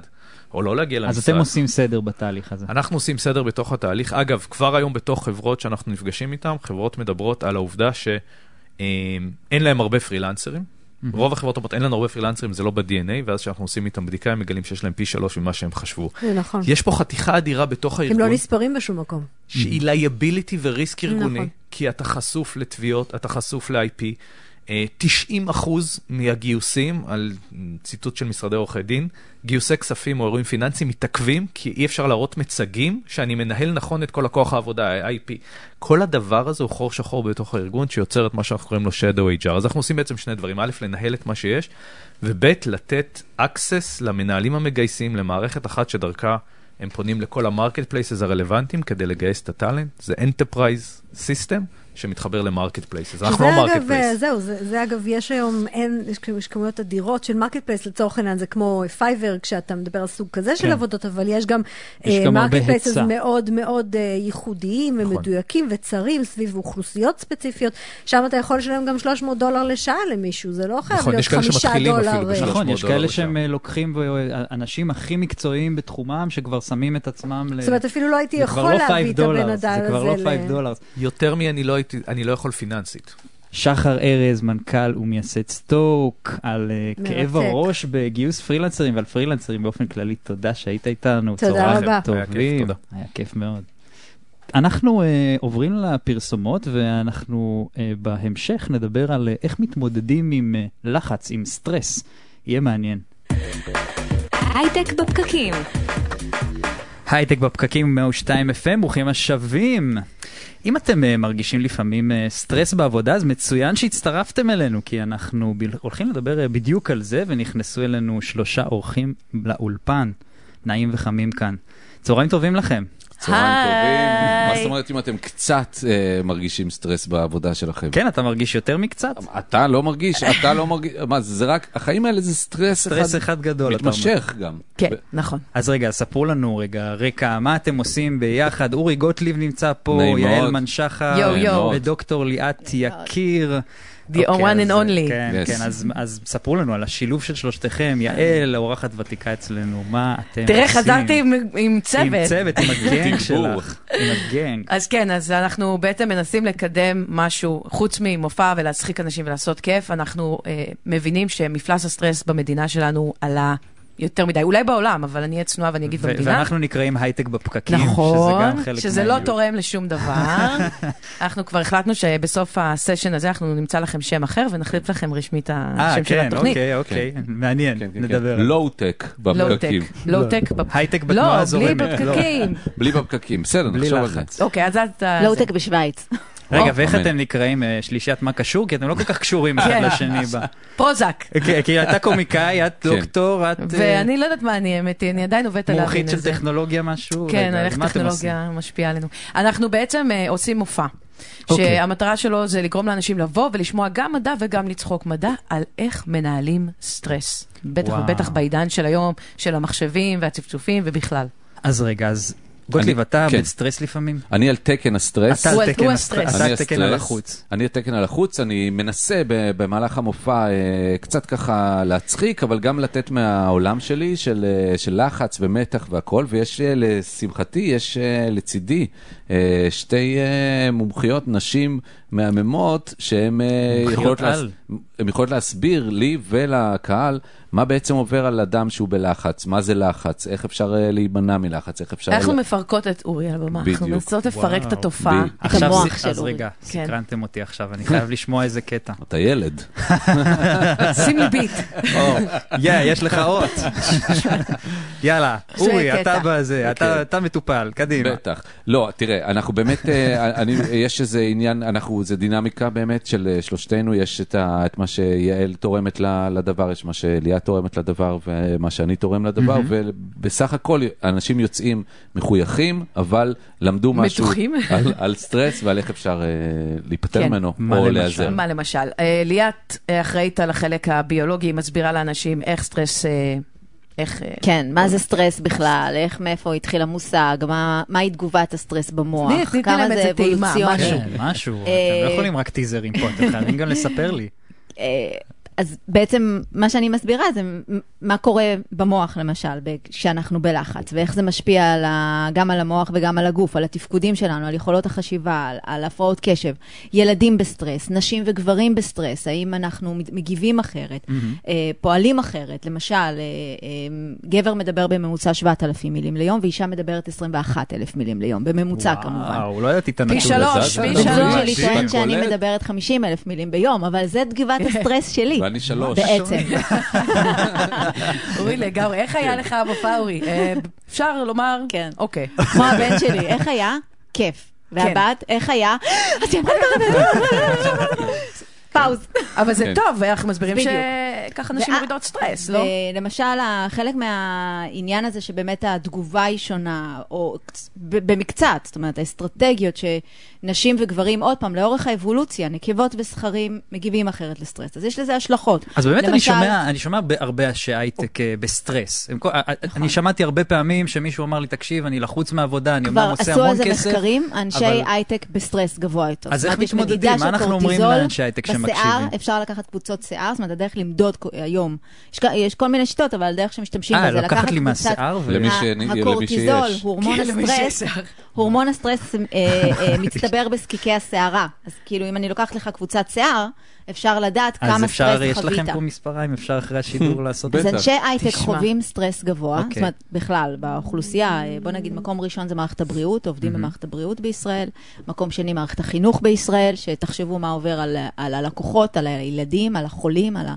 או לא להגיע למשרד? אז אתם עושים סדר בתהליך הזה. אנחנו עושים סדר בתוך התהליך. אגב, כבר היום בתוך חברות שאנחנו נפגשים איתן, חברות מדברות על העובדה שאין להם הרבה פרילנסרים. רוב החברות אומרות, אין לנו הרבה פרילנסרים, זה לא ב-DNA, ואז כשאנחנו עושים איתם בדיקה, הם מגלים שיש להם פי שלוש ממה שהם חשבו. זה נכון. יש פה חתיכה אדירה בתוך הם הארגון, לא נספרים בשום מקום. שהיא liability וריסק ארגוני, נכון. כי אתה חשוף לתביעות, אתה חשוף ל-IP. אה, 90 אחוז מהגיוסים, על ציטוט של משרדי עורכי דין, גיוסי כספים או אירועים פיננסיים מתעכבים, כי אי אפשר להראות מצגים שאני מנהל נכון את כל הכוח העבודה, ה-IP. כל הדבר הזה הוא חור שחור בתוך הארגון, שיוצר את מה שאנחנו קוראים לו Shadow HR. אז אנחנו עושים בעצם שני דברים, א', לנהל את מה שיש, וב', לתת access למנהלים המגייסים למערכת אחת שדרכה הם פונים לכל ה marketplaces הרלוונטיים כדי לגייס את ה talent, זה Enterprise System שמתחבר ל marketplaces. אנחנו שזה לא marketplace. זהו, זה, זה אגב, יש היום, אין, יש, יש כמויות אדירות של marketplace, לצורך העניין זה כמו פייבר, כשאתה מדבר על סוג כזה של כן. עבודות, אבל יש גם marketplaces היצע. מאוד מאוד אה, ייחודיים נכון. ומדויקים וצרים סביב אוכלוסיות ספציפיות, שם אתה יכול לשלם גם 300 דולר לשעה למישהו, זה לא חייב נכון, להיות יש כאלה חמישה שמתחילים דולר. אפילו אה, נכון, 300 יש כאלה. שהם אה, לוקחים אנשים הכי מקצועיים בתחומם, שכבר שמים את עצמם ל... זאת אומרת, אפילו לא הייתי זה כבר יכול לא להביא 5 את הבן דולר, אדם זה הזה. כבר לא ל- 5 דולר. יותר מי אני לא הייתי, אני לא יכול פיננסית. שחר ארז, מנכ"ל ומייסד סטוק, היה מרתק. כאב הראש בגיוס פרילנסרים ועל פרילנסרים באופן כללי. תודה שהיית איתנו. תודה רבה. היה כיף, טובים. תודה. היה כיף מאוד. אנחנו uh, עוברים לפרסומות ואנחנו uh, בהמשך נדבר על uh, איך מתמודדים עם uh, לחץ, עם סטרס. יהיה מעניין. הייטק בפקקים. הייטק בפקקים 102 FM, ברוכים השבים. אם אתם uh, מרגישים לפעמים uh, סטרס בעבודה, אז מצוין שהצטרפתם אלינו, כי אנחנו הולכים לדבר uh, בדיוק על זה, ונכנסו אלינו שלושה אורחים לאולפן, נעים וחמים כאן. צהריים טובים לכם. צהריים טובים. היי. מה זאת אומרת אם אתם קצת אה, מרגישים סטרס בעבודה שלכם? כן, אתה מרגיש יותר מקצת? אתה לא מרגיש, אתה לא מרגיש, מה זה זה רק, החיים האלה זה סטרס סטרס אחד אחד גדול. מתמשך גם. כן, ב- נכון. אז רגע, ספרו לנו רגע, רקע, מה אתם עושים ביחד? אורי גוטליב נמצא פה, יעל. מנשחר, יואו, יואו. ודוקטור ליאת יקיר. The אוקיי, one and only. כן, Yes. כן, אז, אז ספרו לנו על השילוב של שלושתכם, יעל, האורחת ותיקה אצלנו, מה אתם תראה, עושים? חזרתי עם- עם עם צוות. צוות, עם הגנג. שלך, עם הגנג. אז כן, אז אנחנו בעצם מנסים לקדם משהו, חוץ ממופע ולהצחיק אנשים ולעשות כיף, אנחנו אה, מבינים שמפלס הסטרס במדינה שלנו עלה יותר מדי. אולי בעולם, אבל אני אהיה צנועה ואני אגיד ו- במדינה. ואנחנו נקראים הייטק בפקקים, שזה נכון, גם חלק שזה לא מהעניין. תורם לשום דבר. אנחנו כבר החלטנו שבסוף הסשן הזה אנחנו נמצא לכם שם אחר ונחליף לכם רשמית את אה, השם של כן, התוכנית. אוקיי, אוקיי, מעניין, כן, כן, נדבר. כן. על זה. לואו-טק בפקקים. low-tech, low-tech. בפ- הייטק בתנועה לא, בלי הזורמת. בפקקים. בלי בפקקים, בסדר, נחשוב על זה. אוקיי, אז אתה... לואו-טק בשוויץ. רגע, ואיך. אתם נקראים אה, שלישיית מה קשור? כי אתם לא כל כך קשורים אחד כן. לשני. פרוזק. כי- כי אתה קומיקאי, את כן. דוקטור, את אה, ואני לא יודעת מה אני, האמת היא, אני עדיין עובדת על להבין מומחית של. טכנולוגיה משהו? כן, על איך? טכנולוגיה משפיעה עלינו. אנחנו בעצם אה, עושים מופע. אוקיי. שהמטרה שלו זה לגרום לאנשים לבוא ולשמוע גם מדע וגם לצחוק מדע על איך מנהלים סטרס. בטח. ובטח בעידן של היום, של המחשבים והצפצופים ובכלל. אז רגע, אז גוטליב, אתה כן. בסטרס לפעמים? אני על תקן הסטרס. אתה על תקן הסטרס, אתה על תקן. החוץ. אני על החוץ, אני מנסה ב- במהלך המופע אה, קצת ככה להצחיק, אבל גם לתת מהעולם שלי של, אה, של לחץ ומתח והכל, ויש אה, לשמחתי, יש לצידי שתי אה, מומחיות, נשים מהממות, שהן אה, יכולות, להס... יכולות להסביר לי ולקהל מה בעצם עובר על אדם שהוא בלחץ, מה זה לחץ, איך אפשר אה, להימנע מלחץ, איך אפשר... אנחנו ל- מפרקות את אורי על הבמה, אנחנו. מנסות לפרק את וואו. התופעה. ב- עכשיו, המוח של אז אורי. רגע, כן. סקרנתם אותי עכשיו, אני חייב לשמוע איזה קטע. אתה ילד. שים לי ביט. יא, יש לך אות. יאללה, אורי. אתה בזה, כן. אתה מטופל, קדימה. בטח. לא, תראה, אנחנו באמת, אה, אני, יש איזה עניין, אנחנו, זה דינמיקה באמת של אה, שלושתנו, יש את, ה, את מה שיעל תורמת לדבר, יש מה שליאת תורמת לדבר ומה שאני תורם לדבר, ובסך הכל אנשים יוצאים מחויכים, אבל למדו משהו. על, על סטרס ועל איך אפשר אה, להיפטר כן. ממנו, או למשל? להיעזר. מה למשל? ליאת אחראית על החלק הביולוגי, מסבירה לאנשים איך סטרס, איך... אה, כן, מה זה סטרס בכלל? איך, מאיפה התחיל המושג? מה- מהי תגובת הסטרס במוח? כמה זה אבולוציוני? משהו. כן, משהו, אתם אה, לא יכולים רק טיזרים פה, אתם חייבים גם לספר לי. אז בעצם מה שאני מסבירה זה מה קורה במוח למשל, כשאנחנו בלחץ, ואיך זה משפיע על ה, גם על המוח וגם על הגוף, על התפקודים שלנו, על יכולות החשיבה, על, על הפרעות קשב. ילדים בסטרס, נשים וגברים בסטרס, האם אנחנו מגיבים אחרת, אה, פועלים אחרת. למשל, אה, אה, גבר מדבר בממוצע 7,000 מילים ליום, ואישה מדברת 21,000 מילים ליום, בממוצע כמובן. וואו, לא ידעתי את הנתון פי שלוש, הזה. פי שלוש. שלי. טוען שאני. מדברת 50 אלף מילים ביום, אבל זה תגובת הסטרס שלי. ואני שלוש. בעצם. אורי לגמרי, איך היה לך המופע, אורי? אה, אפשר לומר? כן. אוקיי. כמו הבן שלי, איך היה? כיף. והבת, איך היה? pause. אבל זה כן. טוב, אנחנו מסבירים. שככה נשים מורידות סטרס, לא? למשל, חלק מהעניין הזה שבאמת התגובה היא שונה, או במקצת, זאת אומרת, האסטרטגיות שנשים וגברים, עוד פעם, לאורך האבולוציה, נקבות וזכרים מגיבים אחרת לסטרס. אז יש לזה השלכות. אז באמת אני שומע, אני שומע הרבה שהייטק אה, בסטרס. אה, אני שמעתי הרבה פעמים שמישהו אמר לי, תקשיב, אני לחוץ מעבודה, אני כבר אומנם עושה עשו על המון זה כסף. מחקרים, אנשי אבל- הייטק בסטרס גבוה יותר. אז איך מתמודדים? מה אנחנו אומרים לאנשי הייטק בשיער אפשר לקחת קבוצות שיער, זאת אומרת, הדרך למדוד היום. יש יש כל מיני שיטות, אבל הדרך שמשתמשים אה, בזה, לקחת לי קבוצת- מהשיער ו... למי ה- ש- למי הקורטיזול, שיש. הורמון כן, למי הסטרס, שיער. הורמון הסטרס אה, אה, מצטבר בזקיקי השערה. אז כאילו, אם אני לוקחת לך קבוצת שיער, אפשר לדעת אז כמה אפשר, סטרס יש לכם חווית. פה מספריים, אפשר אחרי השידור לעשות את אז זה. בטח. אנשי הייטק. חווים סטרס גבוה, אוקיי. זאת אומרת, בכלל, באוכלוסייה, בוא נגיד, מקום ראשון זה מערכת הבריאות, עובדים במערכת הבריאות בישראל, מקום שני, מערכת החינוך בישראל, שתחשבו מה עובר על, על הלקוחות, על הילדים, על החולים, על ה...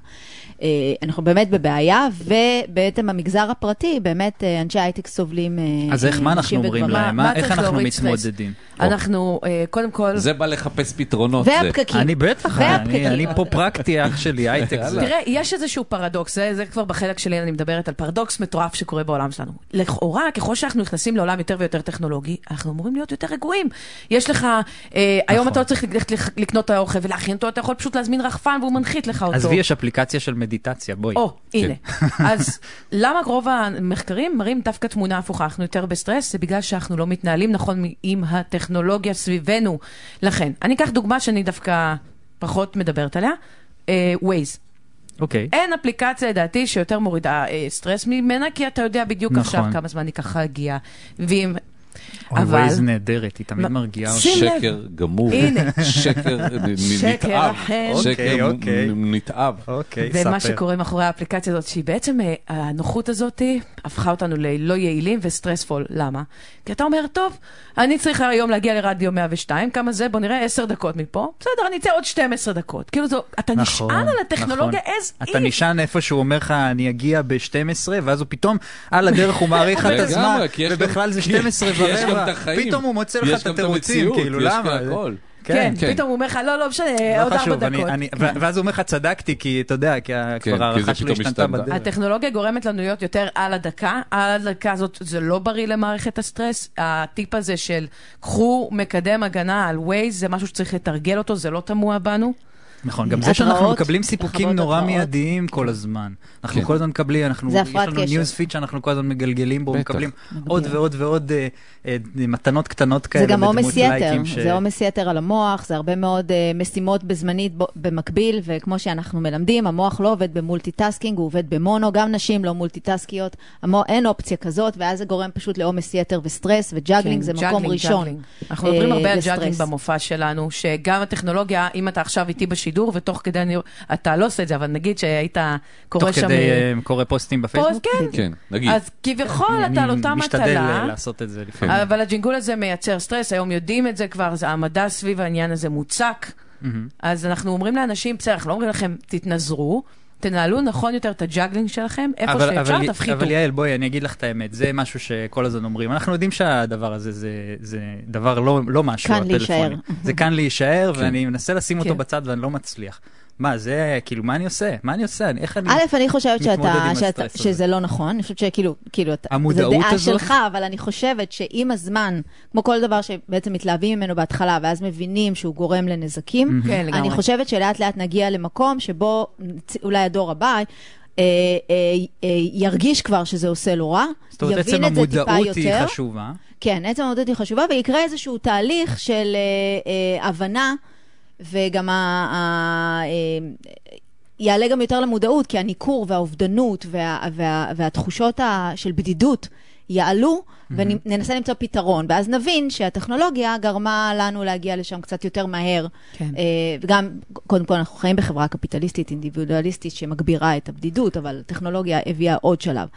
אה, אנחנו באמת בבעיה, ובעצם המגזר הפרטי, באמת, אה, אנשי הייטק סובלים אה, אז איך, מה אנחנו אומרים. להם? מה מה- איך אנחנו? מתמודדים? אנחנו, קודם כל, זה בא לחפש פתרונות. והפקקים. אני בטח, אני- אני פה פרקטי, אח שלי, הייטק. תראה, יש איזשהו פרדוקס, זה, כבר בחלק שלי, אני מדברת על פרדוקס מטורף שקורה בעולם שלנו. לכאורה, ככל שאנחנו נכנסים לעולם יותר ויותר טכנולוגי, אנחנו אמורים להיות יותר רגועים. יש לך, אה, היום נכון. אתה לא צריך ללכת לקנות את האוכל ולהכין אותו, אתה יכול פשוט להזמין רחפן והוא מנחית לך אותו. עזבי, יש אפליקציה של מדיטציה, בואי. או, הנה. אז למה רוב המחקרים מראים דווקא תמונה הפוכה? אנחנו יותר בסטרס, זה בגלל שאנחנו לא מתנהלים נכון עם הטכנולוגיה סביבנו. לכן, אני אקח דוגמה שאני דווקא פחות מדברת עליה, אה, Waze. אוקיי. אין אפליקציה, לדעתי, שיותר מורידה אה, סטרס ממנה, כי אתה יודע בדיוק נכון. עכשיו כמה זמן ייקח להגיע. ואם... אוי, אבל... Waze נהדרת, היא תמיד לא, מרגיעה. שקר גמור. הנה. שקר נ- שקר נתעב. אחר. שקר אוקיי, אוקיי. נתעב. אוקיי, ומה ספר. שקורה מאחורי האפליקציה הזאת, שהיא בעצם, אה, הנוחות הזאת הפכה אותנו ללא יעילים ו stressful. למה? כי אתה אומר, טוב, אני צריך היום להגיע לרדיו 102, כמה זה? בוא נראה, 10 דקות מפה. בסדר, אני אצא עוד 12 דקות. כאילו, אתה נכון, נשען על הטכנולוגיה נכון. as אתה if. נשען איפה שהוא אומר לך, אני אגיע ב-12, ואז הוא פתאום, על הדרך הוא מאריך את הזמן, ובכלל זה כי- 12 כי יש גם. את החיים. פתאום הוא מוצא לך יש את התירוצים, כאילו, למה? הכל. כן, כן. פתאום הוא אומר לך, לא, לא משנה, לא עוד ארבע דקות. אני- ו- ואז הוא אומר לך, צדקתי, כי אתה יודע, כי כן, כבר כי ההערכה פתאום השתנתה השתנתה. בדרך. הטכנולוגיה גורמת לנו להיות יותר על הדקה, על הדקה הזאת זה לא בריא למערכת הסטרס. הטיפ הזה של קחו מקדם הגנה על Waze זה משהו שצריך לתרגל אותו, זה לא טמוע בנו. נכון, גם זה שאנחנו מקבלים סיפוקים נורא. מיידיים כל הזמן. אנחנו כן. כל הזמן מקבלים, אנחנו, יש לנו. news feed שאנחנו כל הזמן מגלגלים בו. מקבלים. עוד ועוד ועוד אה, אה, מתנות קטנות כאלה. זה גם עומס יתר, זה עומס יתר על המוח, זה הרבה מאוד uh, משימות בזמנית במקביל, וכמו שאנחנו מלמדים, המוח לא עובד ב multitasking, הוא עובד במונו, גם נשים לא מולטיטאסקיות, אין אופציה כזאת, ואז זה גורם פשוט לעומס יתר וסטרס, ו juggling כן, זה מקום ראשון. אנחנו מדברים אה, הרבה על. juggling במופע שלנו, שגם הטכנולוגיה, אם אתה עכשיו איתי בשידור, ותוך כדי אני, אתה לא עושה את זה, אבל נגיד שהיית קורא תוך שם... כדי אה, אה, קורא פוסטים בפייסבוק. פוסט, כן. כן, נגיד. אז כביכול אני- אתה על אותה אני משתדל מטלה. אה, לעשות את זה לפעמים. אבל הג'ינגול הזה מייצר סטרס, היום יודעים את זה כבר, זה המדע סביב העניין הזה מוצק. אז אנחנו אומרים לאנשים, בסדר, אנחנו לא אומרים לכם, תתנזרו, תנהלו נכון יותר את ה juggling שלכם, איפה אבל- שאפשר, אבל- תפחיתו. אבל יעל, בואי, אני אגיד לך את האמת, זה משהו שכל הזמן אומרים. אנחנו יודעים שהדבר הזה זה- זה דבר לא לא משהו, כאן להישאר. הטלפונים. זה כאן להישאר, כן. ואני מנסה לשים אותו כן. בצד ואני לא מצליח. מה, זה, כאילו, מה אני עושה? מה אני עושה? אני- איך אני... א', אני חושבת מתמודד שאתה, עם שאתה, הסטרס הזה. שזה לא נכון, אני חושבת שכאילו, כאילו, אתה- המודעות זה דעה הזאת? שלך, אבל אני חושבת שעם הזמן, כמו כל דבר שבעצם מתלהבים ממנו בהתחלה, ואז מבינים שהוא גורם לנזקים, כן, לגמרי. אני חושבת שלאט לאט נגיע למקום שבו אולי הדור הבא אה, אה, אה, ירגיש כבר שזה עושה לו רע, זאת אומרת, עצם יבין את זה טיפה המודעות היא יותר. חשובה. כן, עצם המודעות היא חשובה, ויקרה איזשהו תהליך של אה, אה, הבנה, וגם ה... ה יעלה גם יותר למודעות, כי הניכור והאובדנות וה, וה, והתחושות ה, של בדידות יעלו, וננסה למצוא פתרון. ואז נבין שהטכנולוגיה גרמה לנו להגיע לשם קצת יותר מהר. כן. אה, וגם, קודם כל, אנחנו חיים בחברה קפיטליסטית, אינדיבידואליסטית, שמגבירה את הבדידות, אבל הטכנולוגיה הביאה עוד שלב.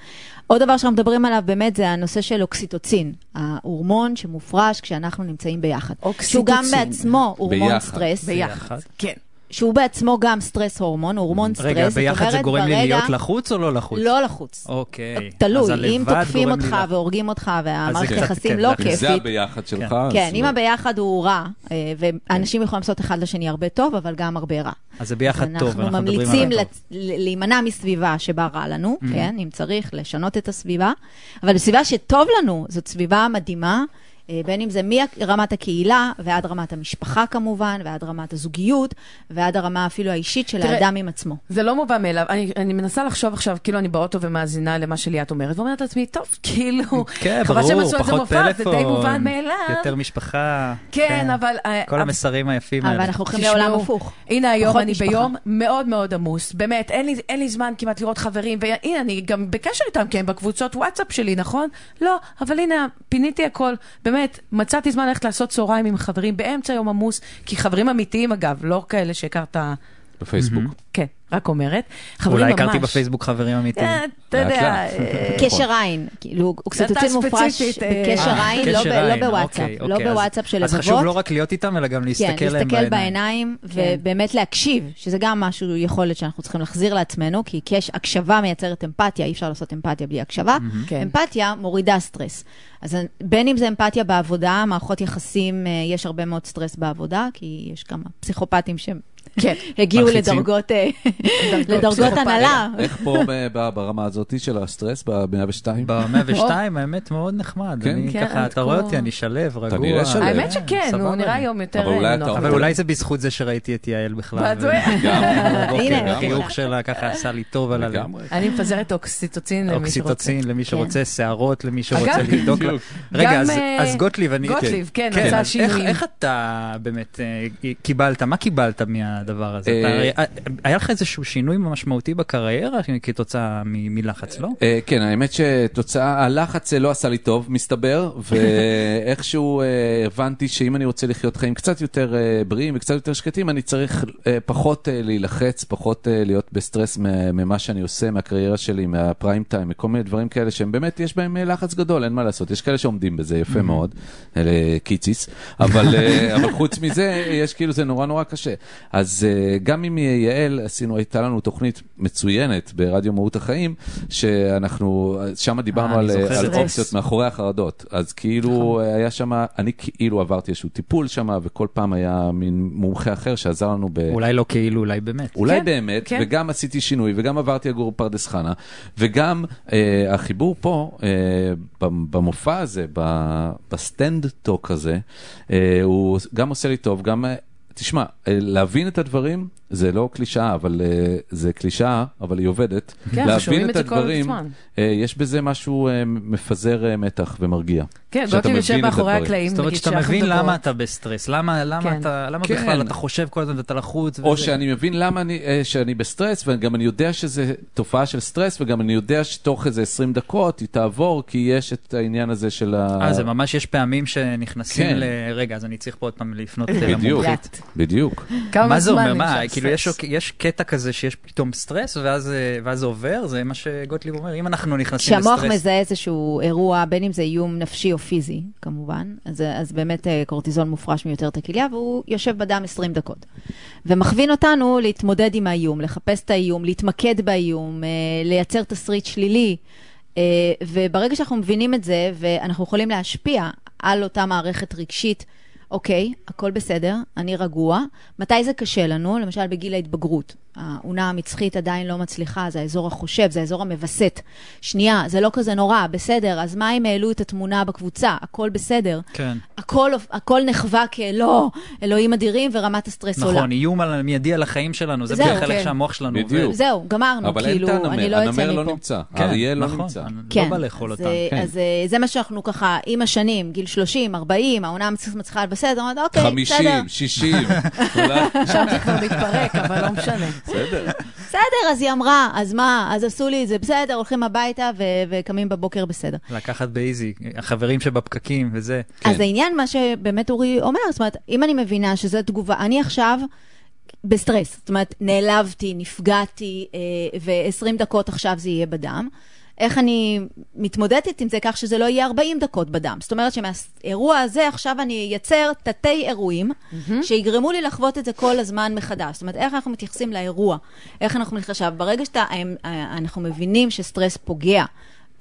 עוד דבר שאנחנו מדברים עליו באמת זה הנושא של אוקסיטוצין, ההורמון שמופרש כשאנחנו נמצאים ביחד. שהוא גם אוקסיטוצין. בעצמו הורמון ביחד. סטרס. ביחד. כן. שהוא בעצמו גם סטרס הורמון, הורמון סטרס. רגע, ביחד זה גורם לי ברגע- להיות לחוץ או לא לחוץ? לא לחוץ. אוקיי. אז תלוי, אם תוקפים לי אותך לחוץ. והורגים אותך והמערכת יחסים כן, לא אם זה כיפית. הביחד שלך, כן. כן, לא. אם הביחד הוא רע, אה, ואנשים יכולים לעשות אחד לשני הרבה טוב, אבל גם הרבה רע. אז זה ביחד אז טוב, אנחנו אנחנו מדברים ממליצים על. לצ- ל- להימנע מסביבה שבה רע לנו, כן, אם צריך, לשנות את הסביבה, אבל בסביבה שטוב לנו, זאת סביבה מדהימה. אה, בין אם זה מרמת הקהילה ועד רמת המשפחה כמובן, ועד רמת הזוגיות, ועד הרמה אפילו האישית של תראה, האדם עם עצמו. זה לא מובן מאליו. אני, אני מנסה לחשוב עכשיו, כאילו אני באוטו ומאזינה למה שליאת אומרת, ואומרת לעצמי, טוב, כאילו, כן, חבל שהם עשו את זה מופע, זה די טלפון, מובן מאליו. יותר משפחה. כן, אבל... אה, כל אבל- המסרים היפים אבל האלה. אנחנו הולכים לעולם הפוך. הנה היום אני משפחה. ביום מאוד מאוד עמוס, באמת, אין לי, אין לי זמן כמעט לראות חברים, והנה, אני גם בקשר איתם, כי הם בקבוצות וואטסאפ שלי, נכון? לא, אבל הנה, פיניתי הכל, באמת, מצאתי זמן ללכת לעשות צהריים עם חברים באמצע יום עמוס, כי חברים אמיתיים אגב, לא כאלה שהכרת, בפייסבוק. כן, רק אומרת, חברים אולי. הכרתי בפייסבוק חברים אמיתיים. אה, אתה לאט יודע. אה, קשר עין, כאילו, אוקסיטוצין מופרש אה, בקשר עין, לא לא בוואטסאפ, אוקיי, לא אוקיי, בוואטסאפ של אז חשוב לא לבבות. רק להיות איתם, אלא גם להסתכל כן, להם להסתכל בעיניים. בעיניים, ובאמת להקשיב, שזה גם משהו, יכולת שאנחנו צריכים להחזיר לעצמנו, כי קש, הקשבה מייצרת אמפתיה, אי אפשר לעשות אמפתיה בלי הקשבה. כן. אמפתיה מורידה סטרס. אז בין אם זה אמפתיה בעבודה, מערכות יחסים, יש הרבה מאוד סטרס בעבודה, כי יש כמה פסיכופטים שהם כן. הגיעו. לדרגות, אה, לדרגות. הנהלה. איך פה ברמה הזאת של הסטרס, ב-102? ב-102 האמת מאוד נחמד. כן? אני כן, ככה, את אתה רואה אותי, אני שלב, רגוע. נראה שלו. האמת שכן, הוא נראה לי. היום יותר נוח. אתה- אבל אולי זה בזכות זה שראיתי את יעל בכלל. הנה, החיוך שלה ככה עשה לי טוב על הלב. אני מפזרת אוקסיטוצין למי שרוצה. אוקסיטוצין למי שרוצה, שערות למי שרוצה לבדוק. רגע, אז- אה, אז גוטליב, אני... גוטליב, כן, כן, עשה שינויים. איך אתה באמת אה, קיבלת, מה קיבלת מה- מהדבר הזה. אה, אתה- היה לך איזשהו שינוי משמעותי בקריירה כתוצאה מלחץ, לא? אה, כן, האמת שתוצאה, הלחץ אה, לא עשה לי טוב, מסתבר, ואיכשהו אה, הבנתי שאם אני רוצה לחיות חיים קצת יותר אה, בריאים וקצת יותר שקטים, אני צריך אה, פחות אה, להילחץ, פחות אה, להיות בסטרס ממה שאני עושה, מהקריירה שלי, מהפריים טיים, מכל מיני דברים כאלה שהם באמת, יש בהם אה, לחץ גדול, אין מה לעשות. יש כאלה שעומדים בזה יפה מאוד, אלה קיציס, אה, אבל חוץ מזה, יש כאילו, זה נורא נורא קשה. אז אה, גם עם יעל עשינו, הייתה לנו תוכנית מצוינת ברדיו מהות החיים, שאנחנו, שם דיברנו אה, על, זוכר על. אופציות מאחורי החרדות. אז כאילו היה שם, אני כאילו עברתי איזשהו טיפול שם, וכל פעם היה מין מומחה אחר שעזר לנו ב... אולי לא כאילו, אולי באמת. אולי כן, באמת, כן. וגם עשיתי שינוי, וגם עברתי לגור בפרדס חנה, וגם אה, החיבור פה, אה, במ- במופע הזה, ב stand talk הזה, אה, הוא גם עושה לי טוב, גם, אה, תשמע, אה, להבין את הדברים זה לא קלישאה, אבל אה, זה קלישאה, אבל היא עובדת. כן, שומעים להבין את זה כל הדברים, הזמן. אה, יש בזה משהו אה, מפזר מתח ומרגיע. כן, גוטליב יושב מאחורי. הקלעים, זאת אומרת שאתה מבין. למה אתה בסטרס, למה למה כן. אתה- למה כן. בכלל אתה חושב כל הזמן ואתה לחוץ. או וזה. שאני מבין למה אני, שאני בסטרס, וגם אני יודע שזה תופעה של סטרס, וגם אני יודע שתוך איזה 20 דקות היא תעבור, כי יש את העניין הזה של ה... אה, זה ממש, יש פעמים שנכנסים כן. ל... רגע, אז אני צריך פה עוד פעם לפנות בדיוק, למומחית. בדיוק. כמה מה זה זמן אומר? מה, כאילו יש, סטרס? יש קטע כזה שיש פתאום סטרס ואז, אה, ואז זה עובר? זה מה שגוטליב אומר? אם אנחנו נכנסים לסטרס... כשהמוח מזהה איזשהו אירוע, בין אם זה איום נפשי או פיזי, כמובן, אז, אז באמת אה, קורטיזול מופרש מיותרת הכליה, והוא יושב בדם 20 דקות. ומכווין אותנו להתמודד עם האיום, לחפש את האיום, להתמקד באיום, אה, לייצר תסריט שלילי. וברגע שאנחנו מבינים את זה, ואנחנו יכולים להשפיע על אותה מערכת רגשית, אוקיי, הכל בסדר, אני רגוע. מתי זה קשה לנו? למשל בגיל ההתבגרות. האונה המצחית עדיין לא מצליחה, זה האזור החושב, זה האזור המווסת. שנייה, זה לא כזה נורא, בסדר, אז מה אם העלו את התמונה בקבוצה? הכל בסדר. כן. הכל, הכל נחווה כלא, אלוהים אדירים ורמת הסטרס עולה. נכון, איום על מיידי על החיים שלנו, זה בדרך כלל כן. איך שהמוח שלנו בדיוק. עובד. זהו, גמרנו, אבל אין כאילו, את אני לא הנמר, יוצא הנמר מפה. לא נמצא, כן, האריה לא נכון, נמצא. אני כן, לא בא לאכול אותם. אה, כן. אז אה, זה מה שאנחנו ככה, עם השנים, גיל 30, 40, העונה מצליחה בסדר, אומרת, אוקיי, 50, בסדר, 60, אולי, שם זה כבר מתפרק, אבל לא משנה. בסדר. בסדר, אז היא אמרה, אז מה, אז עשו לי את זה, בסדר, הולכים הביתה ו- וקמים בבוקר בסדר. לקחת באיזי, החברים שבפקקים וזה. כן. אז העניין, מה שבאמת אורי אומר, זאת אומרת, אם אני מבינה שזו תגובה, אני עכשיו בסטרס, זאת אומרת, נעלבתי, נפגעתי, אה, ו-20 דקות עכשיו זה יהיה בדם. איך אני מתמודדת עם זה כך שזה לא יהיה 40 דקות בדם. זאת אומרת שמהאירוע הזה עכשיו אני אייצר תתי אירועים שיגרמו לי לחוות את זה כל הזמן מחדש. זאת אומרת, איך אנחנו מתייחסים לאירוע, איך אנחנו. עכשיו, ברגע שאנחנו מבינים שסטרס פוגע,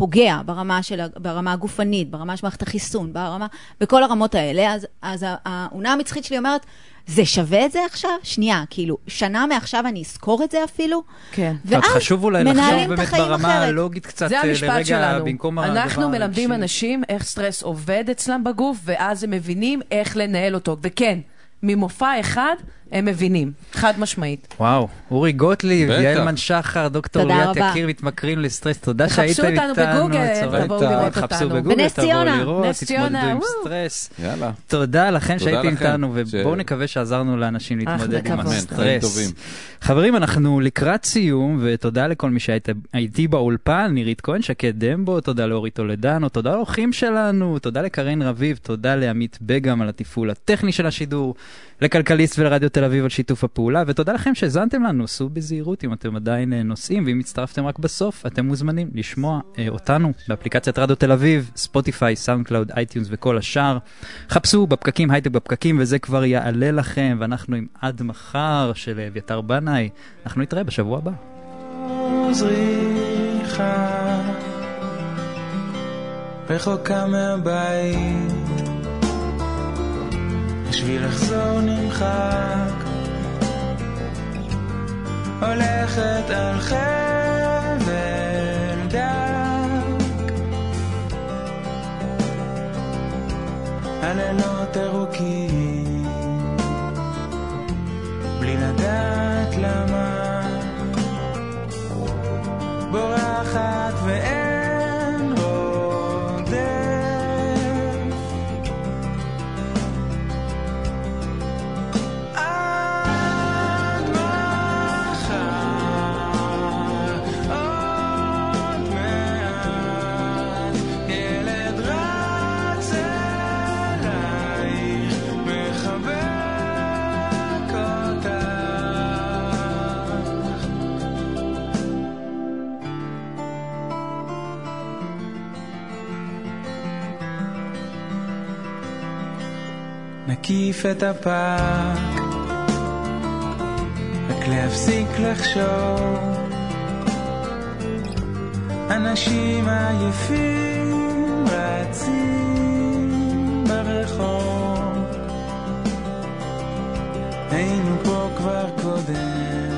פוגע ברמה, של, ברמה הגופנית, ברמה של מערכת החיסון, ברמה, בכל הרמות האלה, אז, אז האונה המצחית שלי אומרת, זה שווה את זה עכשיו? שנייה, כאילו, שנה מעכשיו אני אזכור את זה אפילו? כן. ואז אז חשוב אולי לחשוב באמת ברמה אחרת. הלוגית קצת זה אה, המשפט לרגע שלנו. במקום הדבר אנחנו מלמדים. אנשים איך סטרס עובד אצלם בגוף, ואז הם מבינים איך לנהל אותו. וכן, ממופע אחד הם מבינים, חד משמעית. וואו, אורי גוטליב. יעלמן שחר, דוקטור ליאת. יקיר, מתמכרים לסטרס, תודה שהייתם איתנו. אותנו בגוגל, תבואו. לראות אותנו. בגוגל, בנס תבואו ציונה. לראות, נס ציונה, תתמודדו עם וואו. סטרס. יאללה. תודה לכם שהייתם. איתנו, ובואו נקווה שעזרנו לאנשים להתמודד עם. הסטרס. חברים, אנחנו לקראת סיום, ותודה לכל מי שהייתם איתי באולפן, נירית כהן, שקד דמבו, תודה לאורי טולדנו, תודה לאורחים שלנו, תודה לקרן רביב, תודה לעמית בגם על התפעול הטכני של השידור, לכלכליסט ולרדיו תל אביב על שיתוף הפעולה, ותודה לכם שהאזנתם לנו, סעו בזהירות אם אתם עדיין אה, נוסעים, ואם הצטרפתם רק בסוף, אתם מוזמנים לשמוע אה, אותנו באפליקציית רדיו תל אביב, ספוטיפיי, SoundCloud, iTunes וכל השאר. חפשו בפקקים, הייטק בפקקים, וזה כבר יעלה לכם, ואנחנו עם עד מחר של אביתר בנאי. אנחנו נתראה בשבוע הבא. רחוקה מהבית בשביל לחזור נמחק. הולכת על חבל דק. הלילות ארוכים. בלי לדעת למה. בורחת נקיף את הפארק, רק להפסיק לחשוב. אנשים עייפים רצים ברחוב, היינו פה כבר קודם.